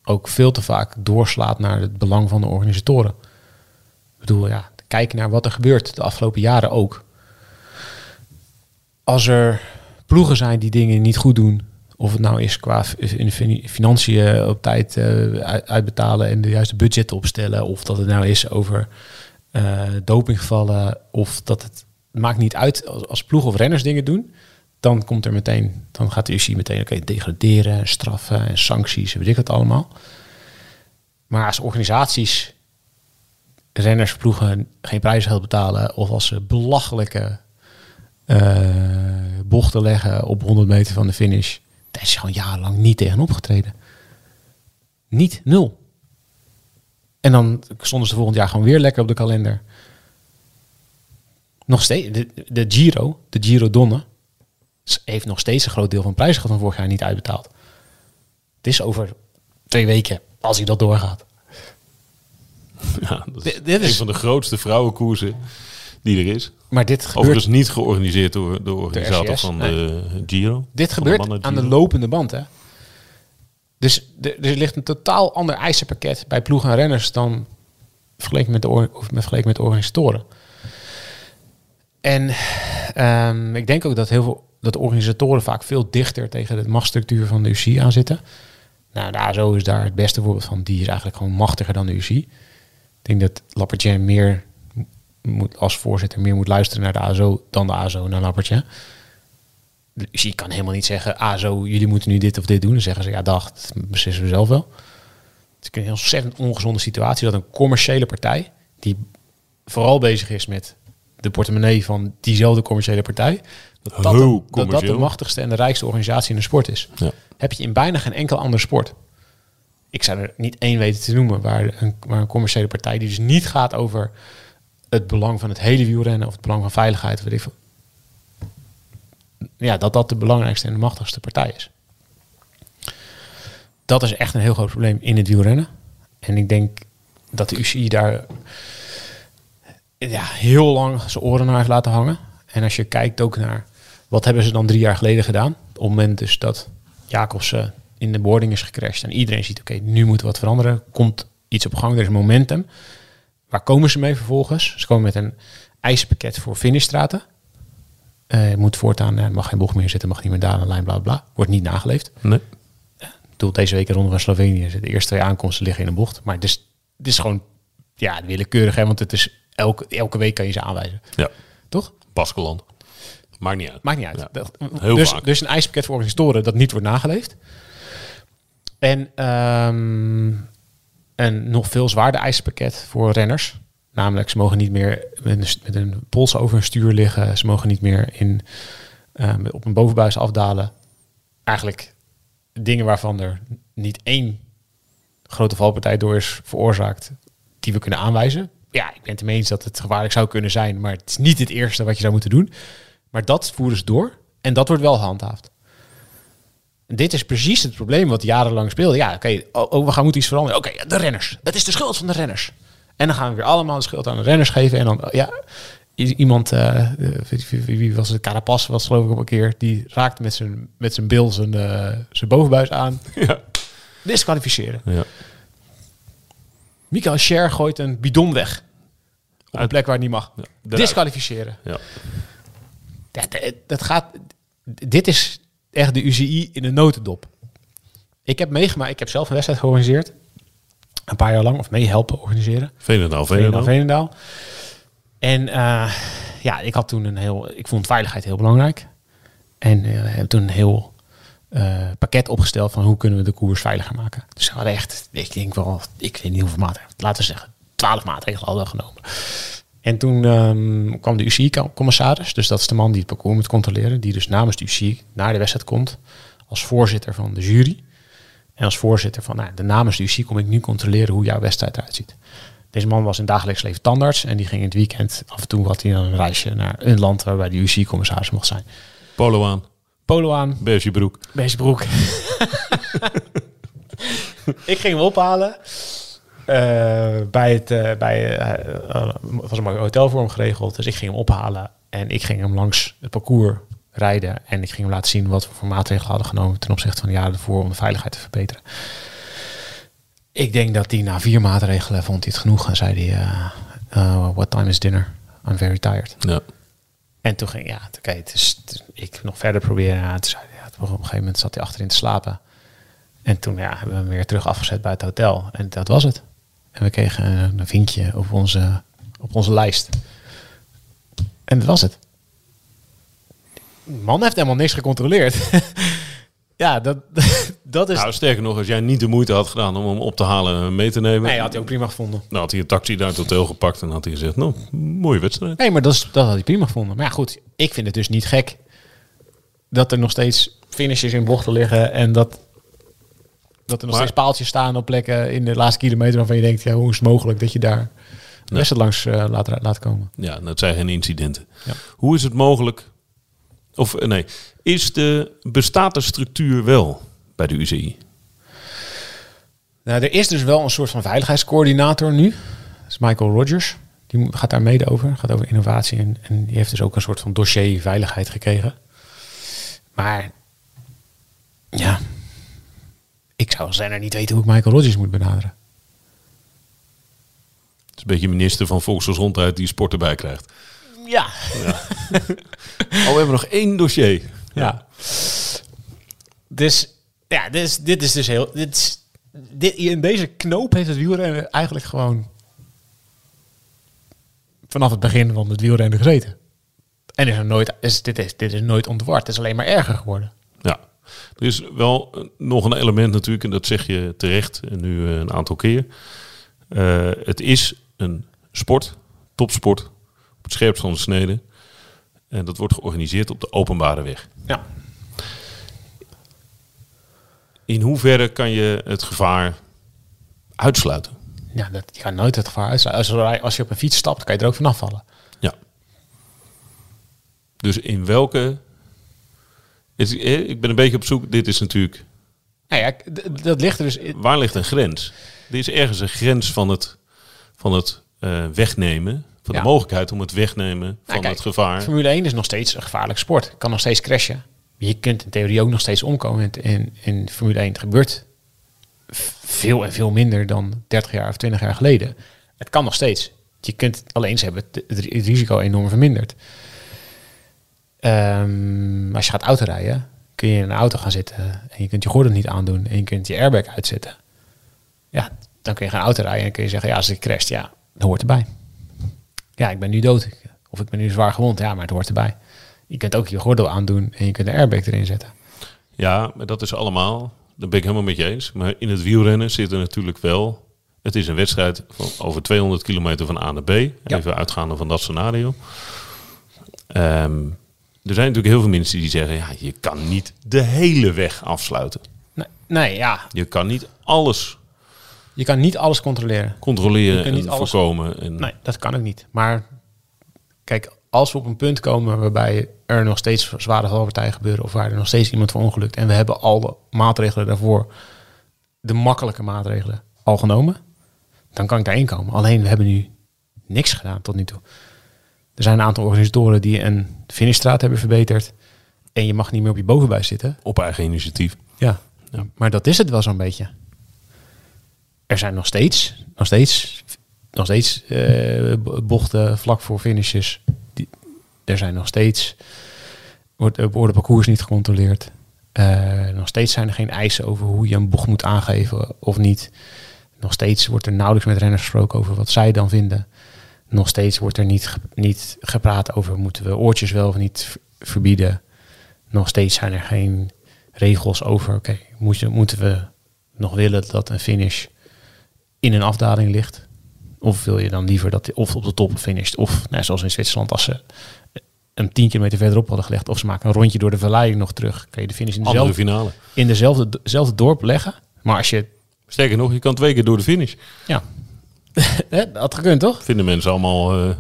ook veel te vaak doorslaat naar het belang van de organisatoren. Ik bedoel, ja, kijken naar wat er gebeurt de afgelopen jaren ook. Als er ploegen zijn die dingen niet goed doen, of het nou is qua financiën op tijd uh, uitbetalen en de juiste budget opstellen. Of dat het nou is over uh, dopinggevallen. Of dat het maakt niet uit als, als ploeg of renners dingen doen. dan komt er meteen, dan gaat de UCI meteen, oké, degraderen, straffen en sancties, weet ik het allemaal. Maar als organisaties renners, ploegen geen prijsgeld betalen of als ze belachelijke bochten leggen op 100 meter van de finish, daar is gewoon jarenlang niet tegen opgetreden. Niet, nul. En dan stonden ze volgend jaar gewoon weer lekker op de kalender. Nog steeds, de, de Giro, de Giro Donne, heeft nog steeds een groot deel van prijsgeld van vorig jaar niet uitbetaald. Het is over twee weken, als hij dat doorgaat. Ja, dat is dit, een van de grootste vrouwenkoersen die er is. Maar dit gebeurt... Overigens niet georganiseerd door de organisator van de Giro. Dit gebeurt aan de lopende band, hè? Dus er ligt een totaal ander eisenpakket bij ploegen en renners dan vergeleken met de, of vergeleken met de organisatoren. En um, ik denk ook dat heel veel dat de organisatoren vaak veel dichter tegen de machtsstructuur van de UCI aan zitten. Nou, daar zo is daar het beste voorbeeld van. Die is eigenlijk gewoon machtiger dan de UCI. Ik denk dat Lappertje meer moet, als voorzitter meer moet luisteren naar de ASO dan de ASO naar Lappertje. De UCI kan helemaal niet zeggen, ASO, jullie moeten nu dit of dit doen. Dan zeggen ze, ja dag, dat beslissen we zelf wel. Het is een heel ontzettend ongezonde situatie dat een commerciële partij, die vooral bezig is met de portemonnee van diezelfde commerciële partij, dat dat, de, dat, dat de machtigste en de rijkste organisatie in de sport is. Ja. Heb je in bijna geen enkel andere sport. Ik zou er niet één weten te noemen waar een, waar een commerciële partij die dus niet gaat over het belang van het hele wielrennen of het belang van veiligheid, weet ik. Ja, dat dat de belangrijkste en de machtigste partij is. Dat is echt een heel groot probleem in het wielrennen. En ik denk dat de UCI daar ja, heel lang zijn oren naar heeft laten hangen. En als je kijkt ook naar wat hebben ze dan drie jaar geleden gedaan? Op het moment dus dat Jacobsen in de boarding is gecrashed en iedereen ziet, oké, nu moet wat veranderen. Komt iets op gang, er is momentum. Waar komen ze mee vervolgens? Ze komen met een eisenpakket voor finishstraten. Uh, moet voortaan, er mag geen bocht meer zitten, mag niet meer dalen, lijn, bla bla. Wordt niet nageleefd. Nee. Uh, deze week ronde van Slovenië. De eerste twee aankomsten liggen in een bocht. Maar het is, het is gewoon ja, willekeurig, hè, want het is elke, elke week kan je ze aanwijzen. Ja. Toch? Baskeland. Maakt niet uit. Maakt niet uit. Heel dus, vaak. dus een ijspakket voor organisatoren dat niet wordt nageleefd. En um, een nog veel zwaarder ijspakket voor renners. Namelijk, ze mogen niet meer met een, pols over een stuur liggen. Ze mogen niet meer in, um, op een bovenbuis afdalen. Eigenlijk dingen waarvan er niet één grote valpartij door is veroorzaakt, die we kunnen aanwijzen. Ja, ik ben het ermee eens dat het gevaarlijk zou kunnen zijn, maar het is niet het eerste wat je zou moeten doen. Maar dat voeren ze door en dat wordt wel gehandhaafd. Dit is precies het probleem wat jarenlang speelde. Ja, oké, oh, oh, we gaan moeten iets veranderen. Oké, de renners. Het is de schuld van de renners. En dan gaan we weer allemaal de schuld aan de renners geven. En dan, ja, iemand, uh, wie, was het? Carapaz was geloof ik op een keer. Die raakte met zijn, met zijn bil zijn, uh, zijn bovenbuis aan. [laughs] Ja. Disqualificeren. Ja. Michael Scher gooit een bidon weg. Op een plek waar het niet mag. Ja, Disqualificeren. Ja. Dat, dat gaat... Dit is echt de UCI in een notendop. Ik heb meegemaakt, ik heb zelf een wedstrijd georganiseerd. Een paar jaar lang, of mee helpen organiseren. Veenendaal, Veenendaal. Veenendaal. En uh, ja, ik had toen een heel, ik vond veiligheid heel belangrijk. En uh, heb toen een heel uh, pakket opgesteld van hoe kunnen we de koers veiliger maken. Dus we hadden echt, ik denk wel, ik weet niet hoeveel maatregelen, laten we zeggen, twaalf maatregelen hadden genomen. En toen um, kwam de UCI-commissaris, dus dat is de man die het parcours moet controleren, die dus namens de UCI naar de wedstrijd komt als voorzitter van de jury. En als voorzitter van nou, de namens de UCI kom ik nu controleren hoe jouw wedstrijd eruit ziet. Deze man was in dagelijks leven tandarts en die ging in het weekend af en toe had hij een reisje naar een land waarbij de UCI-commissaris mocht zijn. Polo aan. Polo aan. Beige broek. Beige broek. [laughs] ik ging hem ophalen. Uh, bij het, uh, bij, uh, was een hotel voor hem geregeld. Dus ik ging hem ophalen en ik ging hem langs het parcours rijden. En ik ging hem laten zien wat we voor maatregelen hadden genomen ten opzichte van de jaren ervoor om de veiligheid te verbeteren. Ik denk dat hij na vier maatregelen vond hij het genoeg en zei hij, uh, what time is dinner? I'm very tired. Ja. En toen ging, ja, oké, het is, ik nog verder proberen. Ja, toen zei ja, op een gegeven moment zat hij achterin te slapen. En toen ja, hebben we hem weer terug afgezet bij het hotel. En dat was het. En we kregen een vinkje op onze, op onze lijst. En dat was het. man heeft helemaal niks gecontroleerd. [laughs] ja, dat, [laughs] dat is... Nou, sterker nog, als jij niet de moeite had gedaan om hem op te halen en mee te nemen... Nee, had hij ook prima gevonden. Nou, had hij een taxi naar het hotel gepakt en had hij gezegd... Nou, mooie wedstrijd. Nee, maar dat, is, dat had hij prima gevonden. Maar ja, goed, ik vind het dus niet gek... dat er nog steeds finishes in bochten liggen... en dat, dat er nog Maar- steeds paaltjes staan op plekken in de laatste kilometer... waarvan je denkt, ja, hoe is het mogelijk dat je daar de Nee. wedstrijd langs eh, laat, laat komen? Ja, dat zijn geen incidenten. Ja. Hoe is het mogelijk... Of eh, nee, is de, bestaat de structuur wel bij de UCI? Nou, er is dus wel een soort van veiligheidscoördinator nu. Dat is Michael Rogers. Die gaat daar mede over. Gaat over innovatie. En, en die heeft dus ook een soort van dossier veiligheid gekregen. Maar ja, ik zou als renner niet weten hoe ik Michael Rogers moet benaderen. Het is een beetje minister van Volksgezondheid die sport erbij krijgt. Ja. Oh, we hebben nog één dossier. ja. Dus ja, dit is, dit is dus heel. Dit is, dit, in deze knoop heeft het wielrennen eigenlijk gewoon vanaf het begin van het wielrennen gezeten. En is er nooit, is, dit, is, dit is nooit ontward. Het is alleen maar erger geworden. Ja, er is wel nog een element natuurlijk, en dat zeg je terecht en nu eh, een aantal keer. Eh, het is een sport, topsport, op het scherpst van de snede. En dat wordt georganiseerd op de openbare weg. Ja. In hoeverre kan je het gevaar uitsluiten? Ja, dat, je kan nooit het gevaar uitsluiten. Als, als je op een fiets stapt, kan je er ook vanaf vallen. Ja. Dus in welke... Eh, Ik ben een beetje op zoek, dit is natuurlijk Nou ja, dat ligt er dus... waar ligt een grens? Er is ergens een grens van het, van het eh, wegnemen, van Ja. de mogelijkheid om het wegnemen van Nou, kijk, het gevaar. Formule 1 is nog steeds een gevaarlijk sport. Kan nog steeds crashen. Je kunt in theorie ook nog steeds omkomen in, in, Formule 1. Het gebeurt veel en veel minder dan 30 jaar of 20 jaar geleden. Het kan nog steeds. Je kunt alleen ze hebben het, het risico enorm verminderd. Ehm, als je gaat autorijden, kun je in een auto gaan zitten en je kunt je gordel niet aandoen en je kunt je airbag uitzetten. Ja, dan kun je gaan autorijden en kun je zeggen, ja, als ik crasht, ja, dat hoort erbij. Ja, ik ben nu dood. Of ik ben nu zwaar gewond. Ja, maar het hoort erbij. Je kunt ook je gordel aandoen en je kunt de airbag erin zetten. Ja, maar dat is allemaal, daar ben ik helemaal met je eens. Maar in het wielrennen zit er natuurlijk wel, het is een wedstrijd van over 200 kilometer van A naar B. Even uitgaande van dat scenario. Ehm, er zijn natuurlijk heel veel mensen die zeggen, ja, je kan niet de hele weg afsluiten. Nee, nee, ja. Je kan niet alles Je kan niet alles controleren. Controleren niet en alles- voorkomen. En, Nee, dat kan ook niet. Maar kijk, als we op een punt komen waarbij er nog steeds zware valpartijen gebeuren... of waar er nog steeds iemand voor ongelukt... en we hebben al de maatregelen daarvoor, de makkelijke maatregelen, al genomen... dan kan ik daarin komen. Alleen, we hebben nu niks gedaan tot nu toe. Er zijn een aantal organisatoren die een finishstraat hebben verbeterd... en je mag niet meer op je bovenbuis zitten. Op eigen initiatief. Ja. Ja. Maar dat is het wel zo'n beetje. Er zijn nog steeds, nog steeds, nog steeds eh, bo- bochten vlak voor finishes. Die, er zijn nog steeds, wordt, worden parcours niet gecontroleerd. Eh, nog steeds zijn er geen eisen over hoe je een bocht moet aangeven of niet. Nog steeds wordt er nauwelijks met renners gesproken over wat zij dan vinden. Nog steeds wordt er niet, niet gepraat over moeten we oortjes wel of niet verbieden. Nog steeds zijn er geen regels over, oké, moet je- moeten we nog willen dat een finish in een afdaling ligt? Of wil je dan liever dat die of op de top finisht, of nou, zoals in Zwitserland, als ze een 10 kilometer verderop hadden gelegd, of ze maken een rondje door de vallei nog terug, kun je de finish in, Andere dezelfde, finale. in dezelfde, dezelfde dorp leggen. Maar als je, Sterker nog, je kan twee keer door de finish. ja, [laughs] dat had gekund toch? Vinden mensen allemaal eh,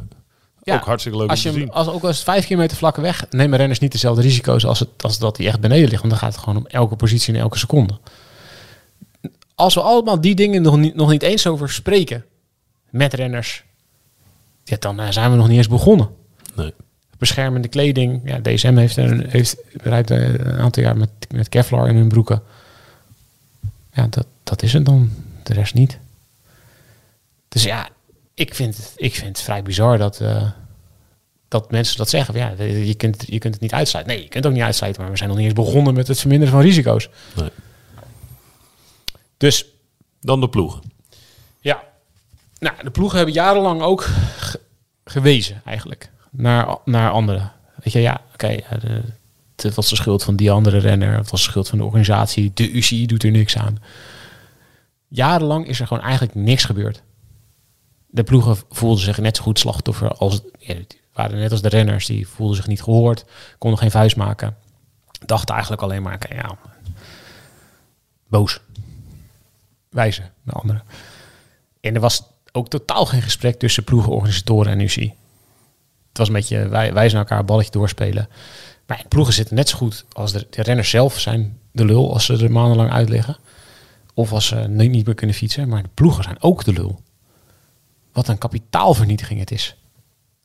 Ja, ook hartstikke leuk Als om je, te hem- zien. als, ook als het vijf kilometer vlakke weg, nemen renners niet dezelfde risico's als, het, als dat die echt beneden ligt. Want dan gaat het gewoon om elke positie in elke seconde. Als we allemaal die dingen nog niet, nog niet eens over spreken met renners, ja, dan eh, zijn we nog niet eens begonnen. Nee. Beschermende kleding, ja, DSM heeft, een, heeft rijdt eh, een aantal jaar met, met Kevlar in hun broeken. Ja, dat, dat is het dan. De rest niet. Dus ja, ik vind het, ik vind het vrij bizar dat, eh, dat mensen dat zeggen. Ja, je kunt, je kunt het niet uitsluiten. Nee, je kunt het ook niet uitsluiten, maar we zijn nog niet eens begonnen met het verminderen van risico's. Nee. Dus Dan de ploegen. ja, nou, de ploegen hebben jarenlang ook ge- gewezen eigenlijk naar, naar anderen. Weet je, ja, oké, ja, het was de schuld van die andere renner, het was de schuld van de organisatie, de UCI doet er niks aan. Jarenlang is er gewoon eigenlijk niks gebeurd. De ploegen voelden zich net zo goed slachtoffer als, waren net als de renners, die voelden zich niet gehoord, konden geen vuist maken. Dachten eigenlijk alleen maar, ja, boos. Wijzen naar anderen. En er was ook totaal geen gesprek tussen ploegen, organisatoren en UCI. Het was een beetje wij, wijzen elkaar, balletje doorspelen. Maar de ploegen zitten net zo goed als de, de renners zelf zijn de lul als ze er maandenlang uitliggen. Of als ze niet meer kunnen fietsen. Maar de ploegen zijn ook de lul. Wat een kapitaalvernietiging het is.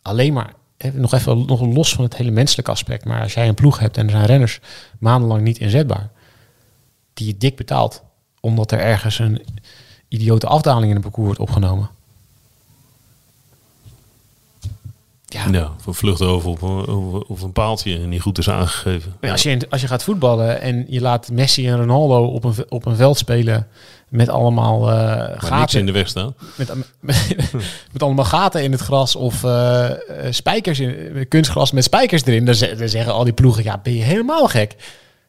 Alleen maar, nog even nog los van het hele menselijke aspect. Maar als jij een ploeg hebt en er zijn renners maandenlang niet inzetbaar. Die je dik betaalt. Omdat er ergens een idiote afdaling in het parcours wordt opgenomen. Ja, ja voor vlucht over op, over, een paaltje en niet goed is aangegeven. Ja, als, je, als je gaat voetballen en je laat Messi en Ronaldo op een, op een veld spelen met allemaal uh, gaten. niks in de weg staan. Met, met, [laughs] met allemaal gaten in het gras of uh, spijkers in kunstgras met spijkers erin. Dan, dan, zeggen al die ploegen, ja, ben je helemaal gek.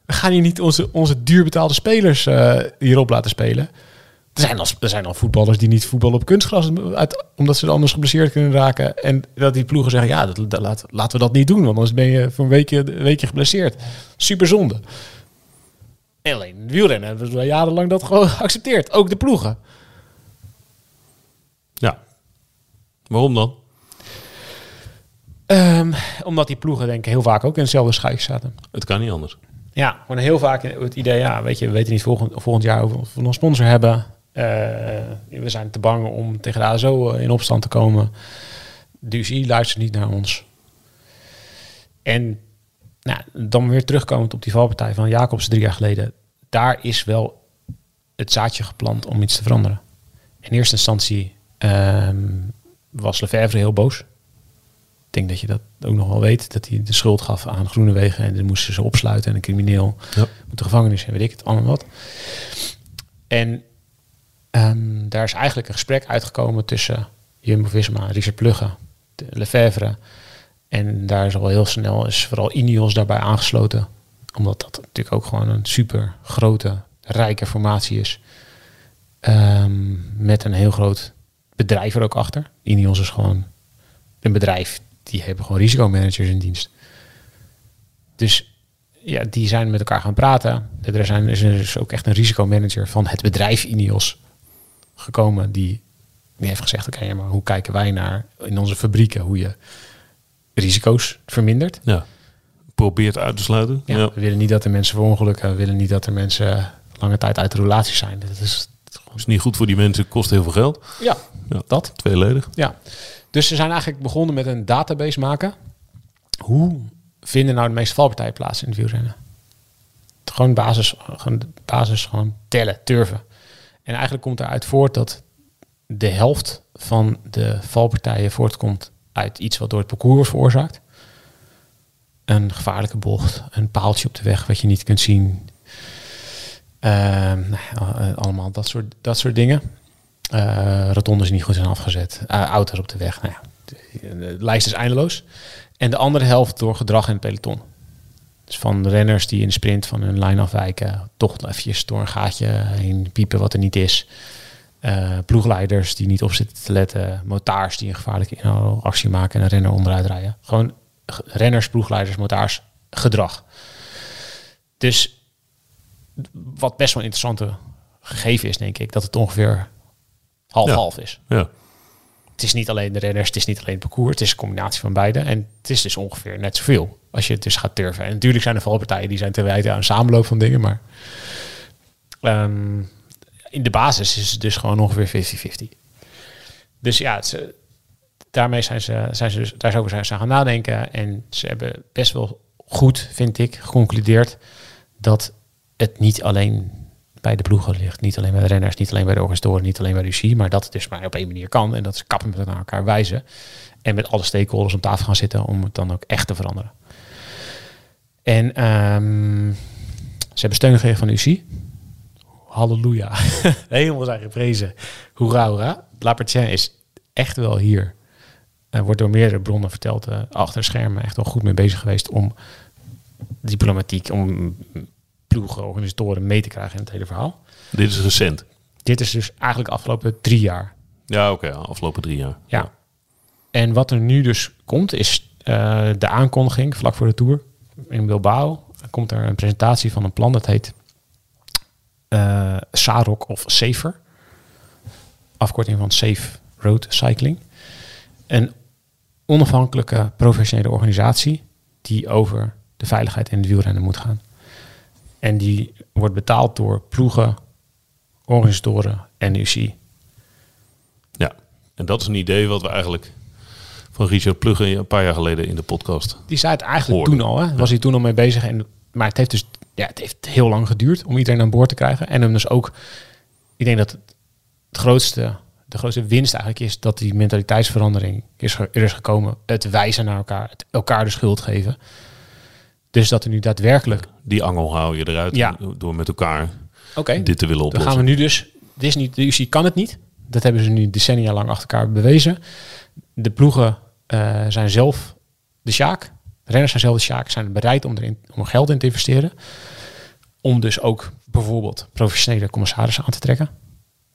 We gaan hier niet onze, onze duurbetaalde spelers uh, hierop laten spelen. Er zijn, al, er zijn al voetballers die niet voetballen op kunstgras, uit, omdat ze anders geblesseerd kunnen raken. En dat die ploegen zeggen, ja, dat, dat, laat, laten we dat niet doen, want anders ben je voor een weekje, een weekje geblesseerd. Super zonde. En alleen wielrennen hebben we jarenlang dat gewoon geaccepteerd. Ook de ploegen. Ja. Waarom dan? Um, omdat die ploegen denk ik heel vaak ook in hetzelfde schuitje zaten. Het kan niet anders. Ja, gewoon heel vaak het idee, ja, weet je, we weten niet volgend, volgend jaar of we nog een sponsor hebben. Uh, we zijn te bang om tegen de ASO in opstand te komen. De UCI luistert niet naar ons. En nou, dan weer terugkomend op die valpartij van Jacobs drie jaar geleden. Daar is wel het zaadje geplant om iets te veranderen. In eerste instantie um, was Lefebvre heel boos. Ik denk dat je dat ook nog wel weet. Dat hij de schuld gaf aan Groenewegen. En dan moesten ze opsluiten en een crimineel ja. moet de gevangenis en weet ik het allemaal wat. En um, daar is eigenlijk een gesprek uitgekomen tussen Jumbo-Visma, Richard Plugge, Lefebvre. En daar is al heel snel is vooral Ineos daarbij aangesloten. Omdat dat natuurlijk ook gewoon een super grote, rijke formatie is. Um, met een heel groot bedrijf er ook achter. Ineos is gewoon een bedrijf, die hebben gewoon risicomanagers in dienst. Dus ja, die zijn met elkaar gaan praten. Er, zijn, is dus ook echt een risicomanager van het bedrijf Ineos gekomen die, die heeft gezegd: Oké, okay, maar hoe kijken wij naar in onze fabrieken hoe je risico's vermindert? Ja. Probeert uit te sluiten. Ja, We willen niet dat er mensen verongelukken. We willen niet dat er mensen lange tijd uit de relatie zijn. Dat is, dat is niet goed voor die mensen, kost heel veel geld. Ja, ja. dat. Tweeledig. Ja. Dus ze zijn eigenlijk begonnen met een database maken. Hoe vinden nou de meeste valpartijen plaats in het wielrennen? Gewoon basis, gewoon basis gewoon tellen, turven. En eigenlijk komt eruit voort dat de helft van de valpartijen voortkomt uit iets wat door het parcours wordt veroorzaakt. Een gevaarlijke bocht, een paaltje op de weg wat je niet kunt zien. Uh, allemaal dat soort, dat soort dingen. Uh, rotondes niet goed zijn afgezet. Uh, auto's op de weg. Nou ja, de, de, lijst is eindeloos. En de andere helft door gedrag in het peloton. Dus van renners die in de sprint van hun lijn afwijken, toch eventjes door een gaatje heen piepen wat er niet is. Uh, ploegleiders die niet op zitten te letten, motaars die een gevaarlijke inhaalactie maken en een renner onderuit rijden. Gewoon renners, ploegleiders, motaars, gedrag. Dus wat best wel een interessante gegeven is, denk ik, dat het ongeveer half-half ja. is. Ja. Het is niet alleen de renners, het is niet alleen het parcours, het is een combinatie van beide. En het is dus ongeveer net zoveel als je het dus gaat turven. En natuurlijk zijn er valpartijen die zijn te wijten aan een samenloop van dingen, maar um, in de basis is het dus gewoon ongeveer 50-50. Dus ja, daarmee zijn ze, zijn ze dus, daar zijn ze gaan nadenken. En ze hebben best wel goed, vind ik, geconcludeerd dat het niet alleen bij de ploegen ligt. Niet alleen bij de renners, niet alleen bij de organisatoren, niet alleen bij de UCI, maar dat het dus maar op één manier kan. En dat is kappen met elkaar wijzen. En met alle stakeholders om tafel gaan zitten om het dan ook echt te veranderen. En um, ze hebben steun gekregen van de UCI. Halleluja. [laughs] Helemaal zijn geprezen. Hoera, hoera. Lapertien is echt wel hier. Er wordt door meerdere bronnen verteld, uh, achter schermen echt wel goed mee bezig geweest om diplomatiek om ploegen, organisatoren mee te krijgen in het hele verhaal. Dit is recent. Dit is dus eigenlijk de afgelopen drie jaar. Ja, oké. afgelopen drie jaar. Ja. En wat er nu dus komt, is eh, de aankondiging vlak voor de Tour in Bilbao. komt er een presentatie van een plan dat heet uh, SAROC of SAFER. Afkorting van Safe Road Cycling. Een onafhankelijke professionele organisatie die over de veiligheid in het wielrennen moet gaan. En die wordt betaald door ploegen, organisatoren en UCI. Ja, en dat is een idee wat we eigenlijk van Richard Plugge een paar jaar geleden in de podcast. Die zei het eigenlijk toen al, hè? was hij toen al mee bezig. En, maar het heeft dus ja, het heeft heel lang geduurd om iedereen aan boord te krijgen. En hem dus ook, ik denk dat het, grootste, de grootste winst eigenlijk is dat die mentaliteitsverandering is, er is gekomen. Het wijzen naar elkaar, het elkaar de schuld geven. Dus dat er nu daadwerkelijk... Die angel hou je eruit ja. door met elkaar okay. dit te willen oplossen. Dan gaan we nu dus... Dit is niet, de UCI kan het niet. Dat hebben ze nu decennia lang achter elkaar bewezen. De ploegen uh, zijn zelf de sjaak. Renners zijn zelf de sjaak. Zijn bereid om, erin, om geld in te investeren. Om dus ook bijvoorbeeld professionele commissarissen aan te trekken.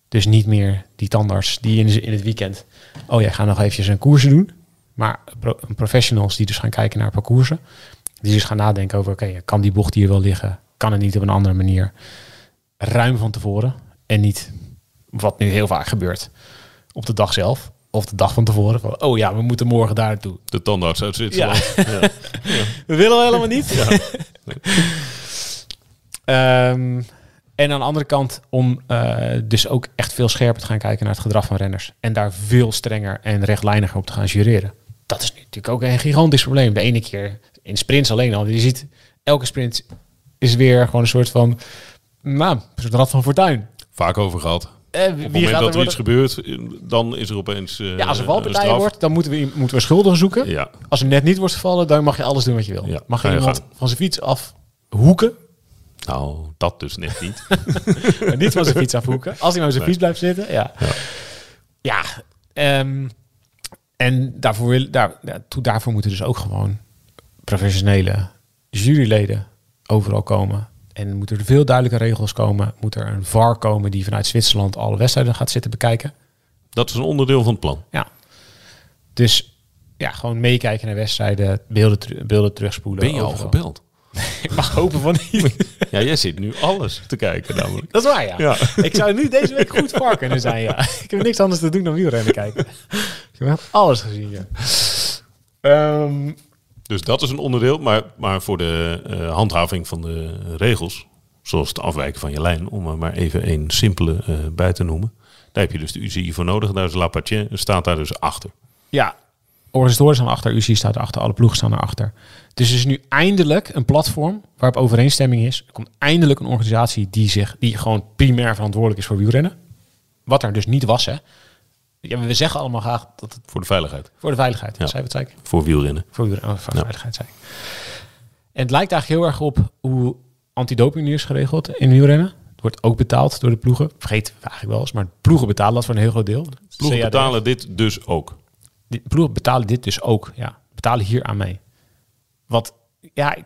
Dus niet meer die tandarts die in, in het weekend... Oh ja, ga nog eventjes een koersen doen. Maar professionals die dus gaan kijken naar parcoursen. Die dus gaan nadenken over, oké, kan die bocht hier wel liggen? Kan het niet op een andere manier? Ruim van tevoren. En niet wat nu heel vaak gebeurt op de dag zelf. Of de dag van tevoren. Van, oh ja, we moeten morgen daar naartoe. De tandarts uit Zwitserland. Ja. ja. [laughs] We willen helemaal niet. Ja. [laughs] Ehm, en aan de andere kant om uh, dus ook echt veel scherper te gaan kijken naar het gedrag van renners. En daar veel strenger en rechtlijniger op te gaan jureren. Dat is natuurlijk ook een gigantisch probleem. De ene keer in sprints alleen al. Je ziet, elke sprint is weer gewoon een soort van, nou, een soort rad van fortuin. Vaak over gehad. Eh, Op het moment dat er iets gebeurt, dan is er opeens. Uh, ja, als er valpartij wordt, dan moeten we, moeten we schuldigen zoeken. Ja. Als er net niet wordt gevallen, dan mag je alles doen wat je wil. Ja, mag je iemand van zijn fiets af hoeken? Nou, dat dus net niet. [laughs] niet van zijn fiets afhoeken. Als hij maar zijn fiets blijft zitten, ja. Ja, ja um, en daarvoor, daar, daarvoor moeten dus ook gewoon professionele juryleden overal komen. En moeten er veel duidelijke regels komen. Moet er een VAR komen die vanuit Zwitserland alle wedstrijden gaat zitten bekijken. Dat is een onderdeel van het plan. Ja. Dus ja, gewoon meekijken naar wedstrijden, beelden, beelden terugspoelen. Ben je al gebeld? [laughs] ik mag hopen van niet. [laughs] Ja, jij zit nu alles te kijken namelijk. Dat is waar, ja. ja. Ik zou nu deze week goed var kunnen zijn, ja. [laughs] Ik heb niks anders te doen dan wielrennen kijken. Ik heb alles gezien, ja. Um, dus dat is een onderdeel. Maar, maar voor de uh, handhaving van de regels, zoals het afwijken van je lijn, om er maar even één simpele uh, bij te noemen. Daar heb je dus de UCI voor nodig. Daar is Lapatje, staat daar dus achter. Ja, organisatoren staan achter, UCI staat erachter, alle ploegen staan erachter. Dus er is nu eindelijk een platform waarop overeenstemming is. Er komt eindelijk een organisatie die, zich, die gewoon primair verantwoordelijk is voor wielrennen. Wat er dus niet was, hè. Ja, we zeggen allemaal graag dat het... Voor de veiligheid. Voor de veiligheid, ja. zei het Voor wielrennen. Voor, wielrennen, oh, voor ja. veiligheid, zei En het lijkt eigenlijk heel erg op hoe antidoping nu is geregeld in wielrennen. Het wordt ook betaald door de ploegen. Vergeet eigenlijk wel eens, maar ploegen betalen dat voor een heel groot deel. Ploegen betalen dit dus ook. Die ploegen betalen dit dus ook, ja. Betalen hier aan mee. Wat, ja,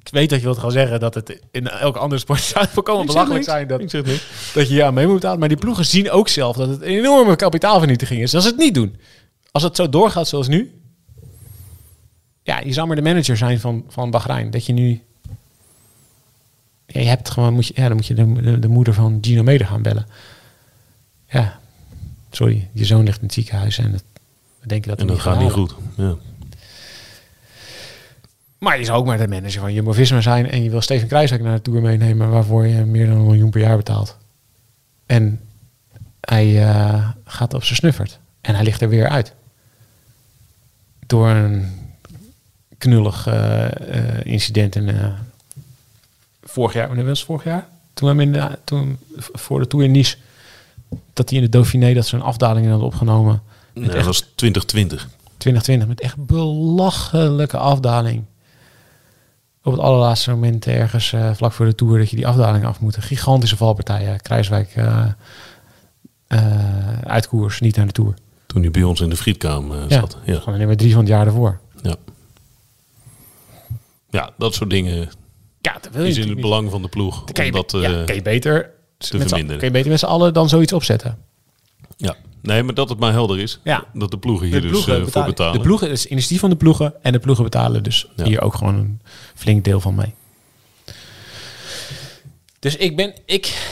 ik, weet dat je wilt gaan zeggen dat het in elke andere sport zou volkomen belachelijk zijn dat, ik zeg niet. dat je ja mee moet betalen. Maar die ploegen zien ook zelf dat het een enorme kapitaalvernietiging is als ze het niet doen. Als het zo doorgaat zoals nu. Ja, je zou maar de manager zijn van, van Bahrein. Dat je nu... Ja, je hebt gewoon, moet je, ja, dan moet je de, de, moeder van Gino Meder gaan bellen. Ja, sorry, je zoon ligt in het ziekenhuis en dat, we denken dat en dat gaat niet goed. Ja. Maar je zou ook maar de manager van Jumbo-Visma zijn en je wil Steven Kruiswijk naar de Tour meenemen waarvoor je meer dan een miljoen per jaar betaalt. En hij uh, gaat op zijn snuffert en hij ligt er weer uit. Door een knullig uh, uh, incident in, vorig jaar, wanneer was vorig jaar? Toen hem in de, toen, voor de Tour in Nice, dat hij in de Dauphiné dat ze een afdaling hadden opgenomen. Nee, dat was 2020. 2020 met echt belachelijke afdaling op het allerlaatste moment ergens uh, vlak voor de Tour dat je die afdaling af moet. Gigantische valpartijen. Kruiswijk uh, uh, uit koers, niet naar de Tour. Toen hij bij ons in de frietkamer ja, zat. Ja, gewoon alleen maar drie van het jaar ervoor. Ja. Ja, dat soort dingen Ja, dat wil je is in het belang van de ploeg. Dan kan je, om dat, ja, eh, kan je beter te verminderen. Kan je beter met z'n allen dan zoiets opzetten. ja. Nee, maar dat het maar helder is. Ja. Dat de ploegen hier De dus eh, voor betalen- betalen. De ploegen, is initiatief van de ploegen en de ploegen betalen dus Ja. hier ook gewoon een flink deel van mee. Dus ik ben, ik,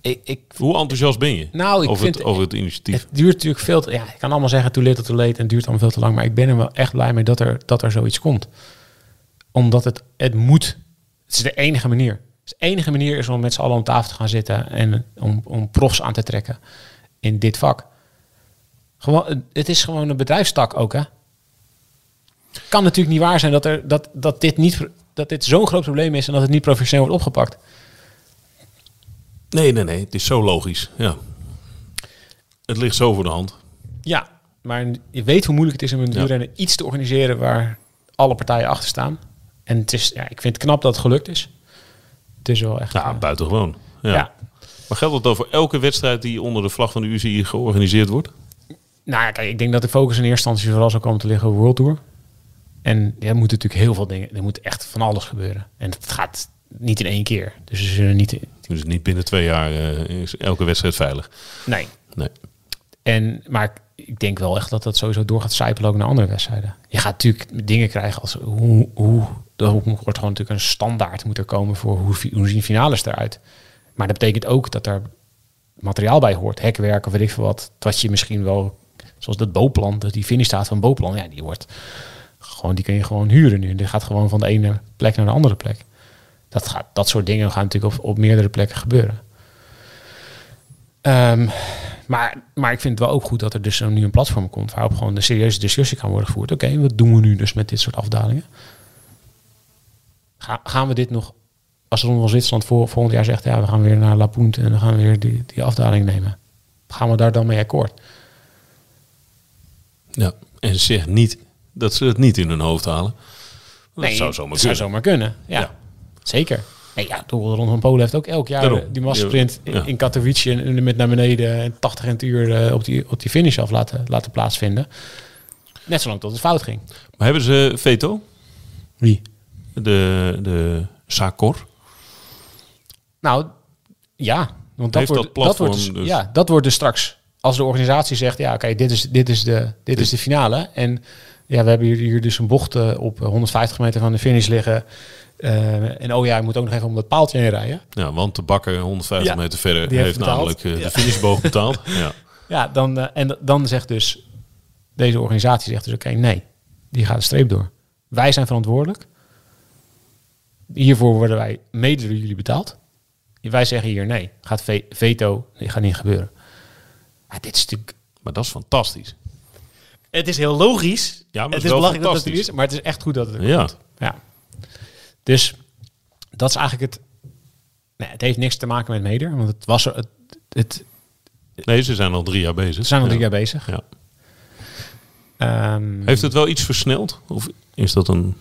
ik, ik Hoe enthousiast ben je nou, ik over, vind het, over het initiatief? Het duurt natuurlijk veel te... Ja, ik kan allemaal zeggen too little too late en het duurt allemaal veel te lang. Maar ik ben er wel echt blij mee dat er, dat er zoiets komt. Omdat het, het moet. Het is de enige manier. Het is de enige manier is om met z'n allen om tafel te gaan zitten en om, om profs aan te trekken in dit vak. Gewoon, het is gewoon een bedrijfstak ook, hè? Kan natuurlijk niet waar zijn dat, er, dat, dat dit, niet, dat dit zo'n groot probleem is en dat het niet professioneel wordt opgepakt. Nee, nee, nee. Het is zo logisch. Ja. Het ligt zo voor de hand. Ja, maar je weet hoe moeilijk het is om een Ja. wielrennen iets te organiseren waar alle partijen achter staan. En het is, ja, ik vind het knap dat het gelukt is. Het is wel echt. Ja, eh, buitengewoon. Ja. ja. Maar geldt dat over elke wedstrijd die onder de vlag van de UCI georganiseerd wordt? Nou ja, kijk, ik denk dat de focus in eerste instantie vooral zou komen te liggen op World Tour. En er moeten natuurlijk heel veel dingen. Er moet echt van alles gebeuren. En het gaat niet in één keer. Dus ze zullen niet. Dus niet binnen twee jaar eh, is elke wedstrijd veilig. Nee. Nee. En, maar ik- denk wel echt dat dat sowieso door gaat sijpelen ook naar andere wedstrijden. Je gaat natuurlijk dingen krijgen als hoe, hoe er wordt gewoon natuurlijk een standaard moet er komen voor hoe zien finales eruit. Maar dat betekent ook dat er materiaal bij hoort, hekwerk of weet ik veel wat, wat je misschien wel, zoals dat boopplan, dat die finish staat van boopplan, ja, die wordt gewoon, die kun je gewoon huren nu. Die gaat gewoon van de ene plek naar de andere plek. Dat, gaat, dat soort dingen gaan natuurlijk op, op meerdere plekken gebeuren. Ehm, maar, maar ik vind het wel ook goed dat er dus nu een platform komt waarop gewoon een serieuze discussie kan worden gevoerd. Oké, wat doen we nu dus met dit soort afdalingen? Ga, gaan we dit nog, als Ron van Zwitserland voor, volgend jaar zegt, ja, we gaan weer naar La en dan gaan we weer die, die afdaling nemen. Gaan we daar dan mee akkoord? Ja. En zeg niet dat ze het niet in hun hoofd halen. Dat zou zomaar het zou kunnen. zomaar kunnen. Ja, Ja. zeker. Nee, ja, de Ronde van Polen heeft ook elk jaar Daarom. die massasprint in, Ja. in Katowice en, met naar beneden en 80 in het uur eh, op, die, op die finish af laten, laten plaatsvinden. Net zolang tot het fout ging. Maar hebben ze veto? Wie? De, de SACOR? Nou, ja. Want dat Heeft wordt, dat platform wordt dus, dus- Ja, dat wordt dus straks. Als de organisatie zegt, ja, oké, dit, is, dit, is de, dit is de finale. En ja, we hebben hier, dus een bocht eh, op 150 meter van de finish liggen. Eh, en oh ja, je moet ook nog even om dat paaltje heen rijden. Ja, want de bakker 150 Ja, meter verder heeft, namelijk eh, Ja. de finishboog betaald. [laughs] ja. Ja, dan, en dan zegt dus deze organisatie zegt dus oké, nee, die gaat de streep door. Wij zijn verantwoordelijk. Hiervoor worden wij mede door jullie betaald. Wij zeggen hier nee, gaat ve- veto, nee, gaat niet gebeuren. Maar dit is natuurlijk Maar dat is fantastisch. Het is heel logisch. Ja, maar het is wel belachelijk dat het is, maar het is echt goed dat het er Ja. komt. Ja. Dus dat is eigenlijk het. Nee, het heeft niks te maken met Meder, want het was er. Het, het, Nee, ze zijn al drie jaar bezig. we zijn al Ja. drie jaar bezig. Ja. Ehm, Heeft het wel iets versneld? Of is dat een...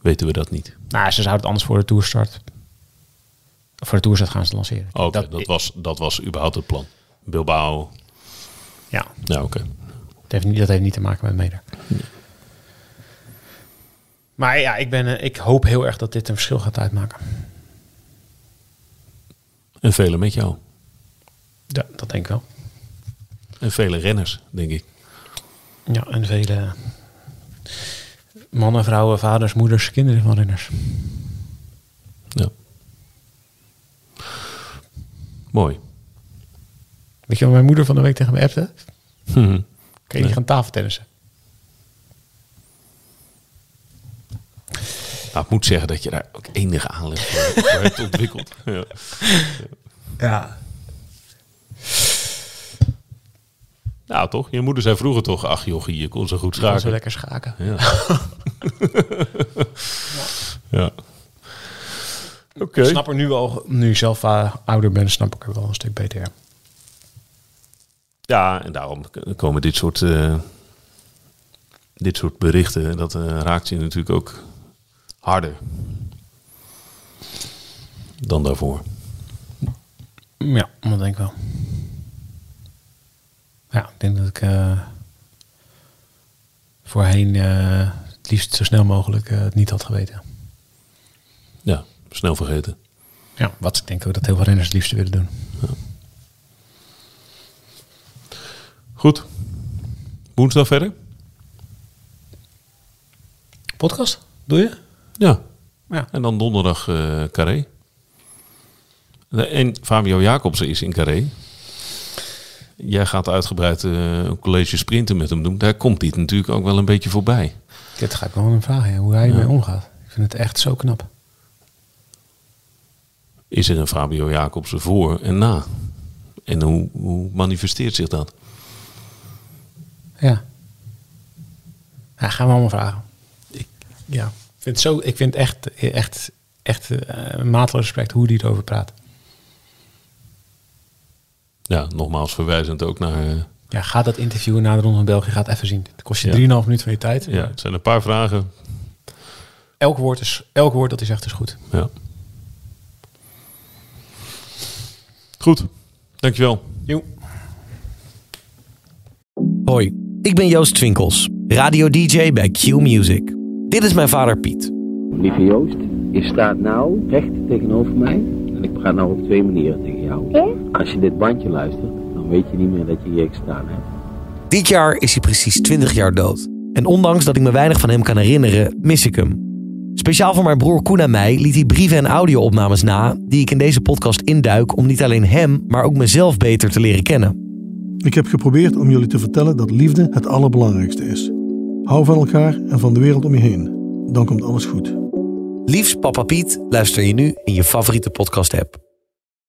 Weten we dat niet? nou, ze zouden het anders voor de toerstart. Voor de toerstart gaan ze lanceren. Oké, dat, was, dat was überhaupt het plan. Bilbao. Ja, Ja, oké. dat heeft, niet, dat heeft niet te maken met Meder. Maar ja, ik, ben, eh, ik hoop heel erg dat dit een verschil gaat uitmaken. En velen met jou. Ja, dat denk ik wel. En vele renners, denk ik. Ja, en vele mannen, vrouwen, vaders, moeders, kinderen van renners. Ja. Mooi. Weet je wat mijn moeder van de week tegen me appte? Hm. Kun je Nee. niet gaan tafeltennissen? Nou, ik moet zeggen dat je daar ook enige aanleg voor, hebt ontwikkeld. [laughs] Ja. Ja. Nou, toch? Je moeder zei vroeger toch, ach jochie, je kon zo goed Gaan zo schaken. lekker schaken. Ja. [laughs] [laughs] ja. Oké. Ik snap er nu al, nu ik zelf eh, ouder ben, snap ik er wel een stuk beter. Ja. En daarom komen dit soort, eh, dit soort berichten, dat eh, raakt je natuurlijk ook harder dan daarvoor. Ja, dat denk ik wel. Ja, ik denk dat ik eh, voorheen het liefst zo snel mogelijk het niet had geweten. Ja, snel vergeten. Ja, wat ik denk ook dat heel veel renners het liefst willen doen. Ja. Goed. Woensdag verder? Podcast, doe je? Ja. ja. En dan donderdag uh, Carré. En Fabio Jacobsen is in Carré. Jij gaat uitgebreid uh, een college sprinten met hem doen. Daar komt hij natuurlijk ook wel een beetje voorbij. Dit ga ik wel een vraag, hoe hij ermee omgaat. Ik vind het echt zo knap. Is er een Fabio Jacobsen voor en na? En hoe, hoe manifesteert zich dat? Ja. ja gaan we allemaal vragen. Ik, ja, vind het zo, ik vind echt, echt, echt uh, mateloos respect hoe die erover praat. Ja, nogmaals verwijzend ook naar... Uh, ja, ga dat interview na de Ronde van België, gaat even zien. Het kost je 3,5 minuten van je tijd. Ja, het zijn een paar vragen. Elk woord, is, elk woord dat hij zegt is goed. Ja. Goed, dankjewel. Jo. Hoi, ik ben Joost Twinkels, radio-dj bij Q Music. Dit is mijn vader Piet. Lieve Joost, je staat nou recht tegenover mij en ik praat nou op twee manieren tegen jou. Als je dit bandje luistert, dan weet je niet meer dat je hier gestaan hebt. Dit jaar is hij precies 20 jaar dood. En ondanks dat ik me weinig van hem kan herinneren, mis ik hem. Speciaal voor mijn broer Koen en mij liet hij brieven en audio-opnames na... die ik in deze podcast induik om niet alleen hem, maar ook mezelf beter te leren kennen. Ik heb geprobeerd om jullie te vertellen dat liefde het allerbelangrijkste is. Hou van elkaar en van de wereld om je heen. Dan komt alles goed. Liefst Papa Piet luister je nu in je favoriete podcast-app.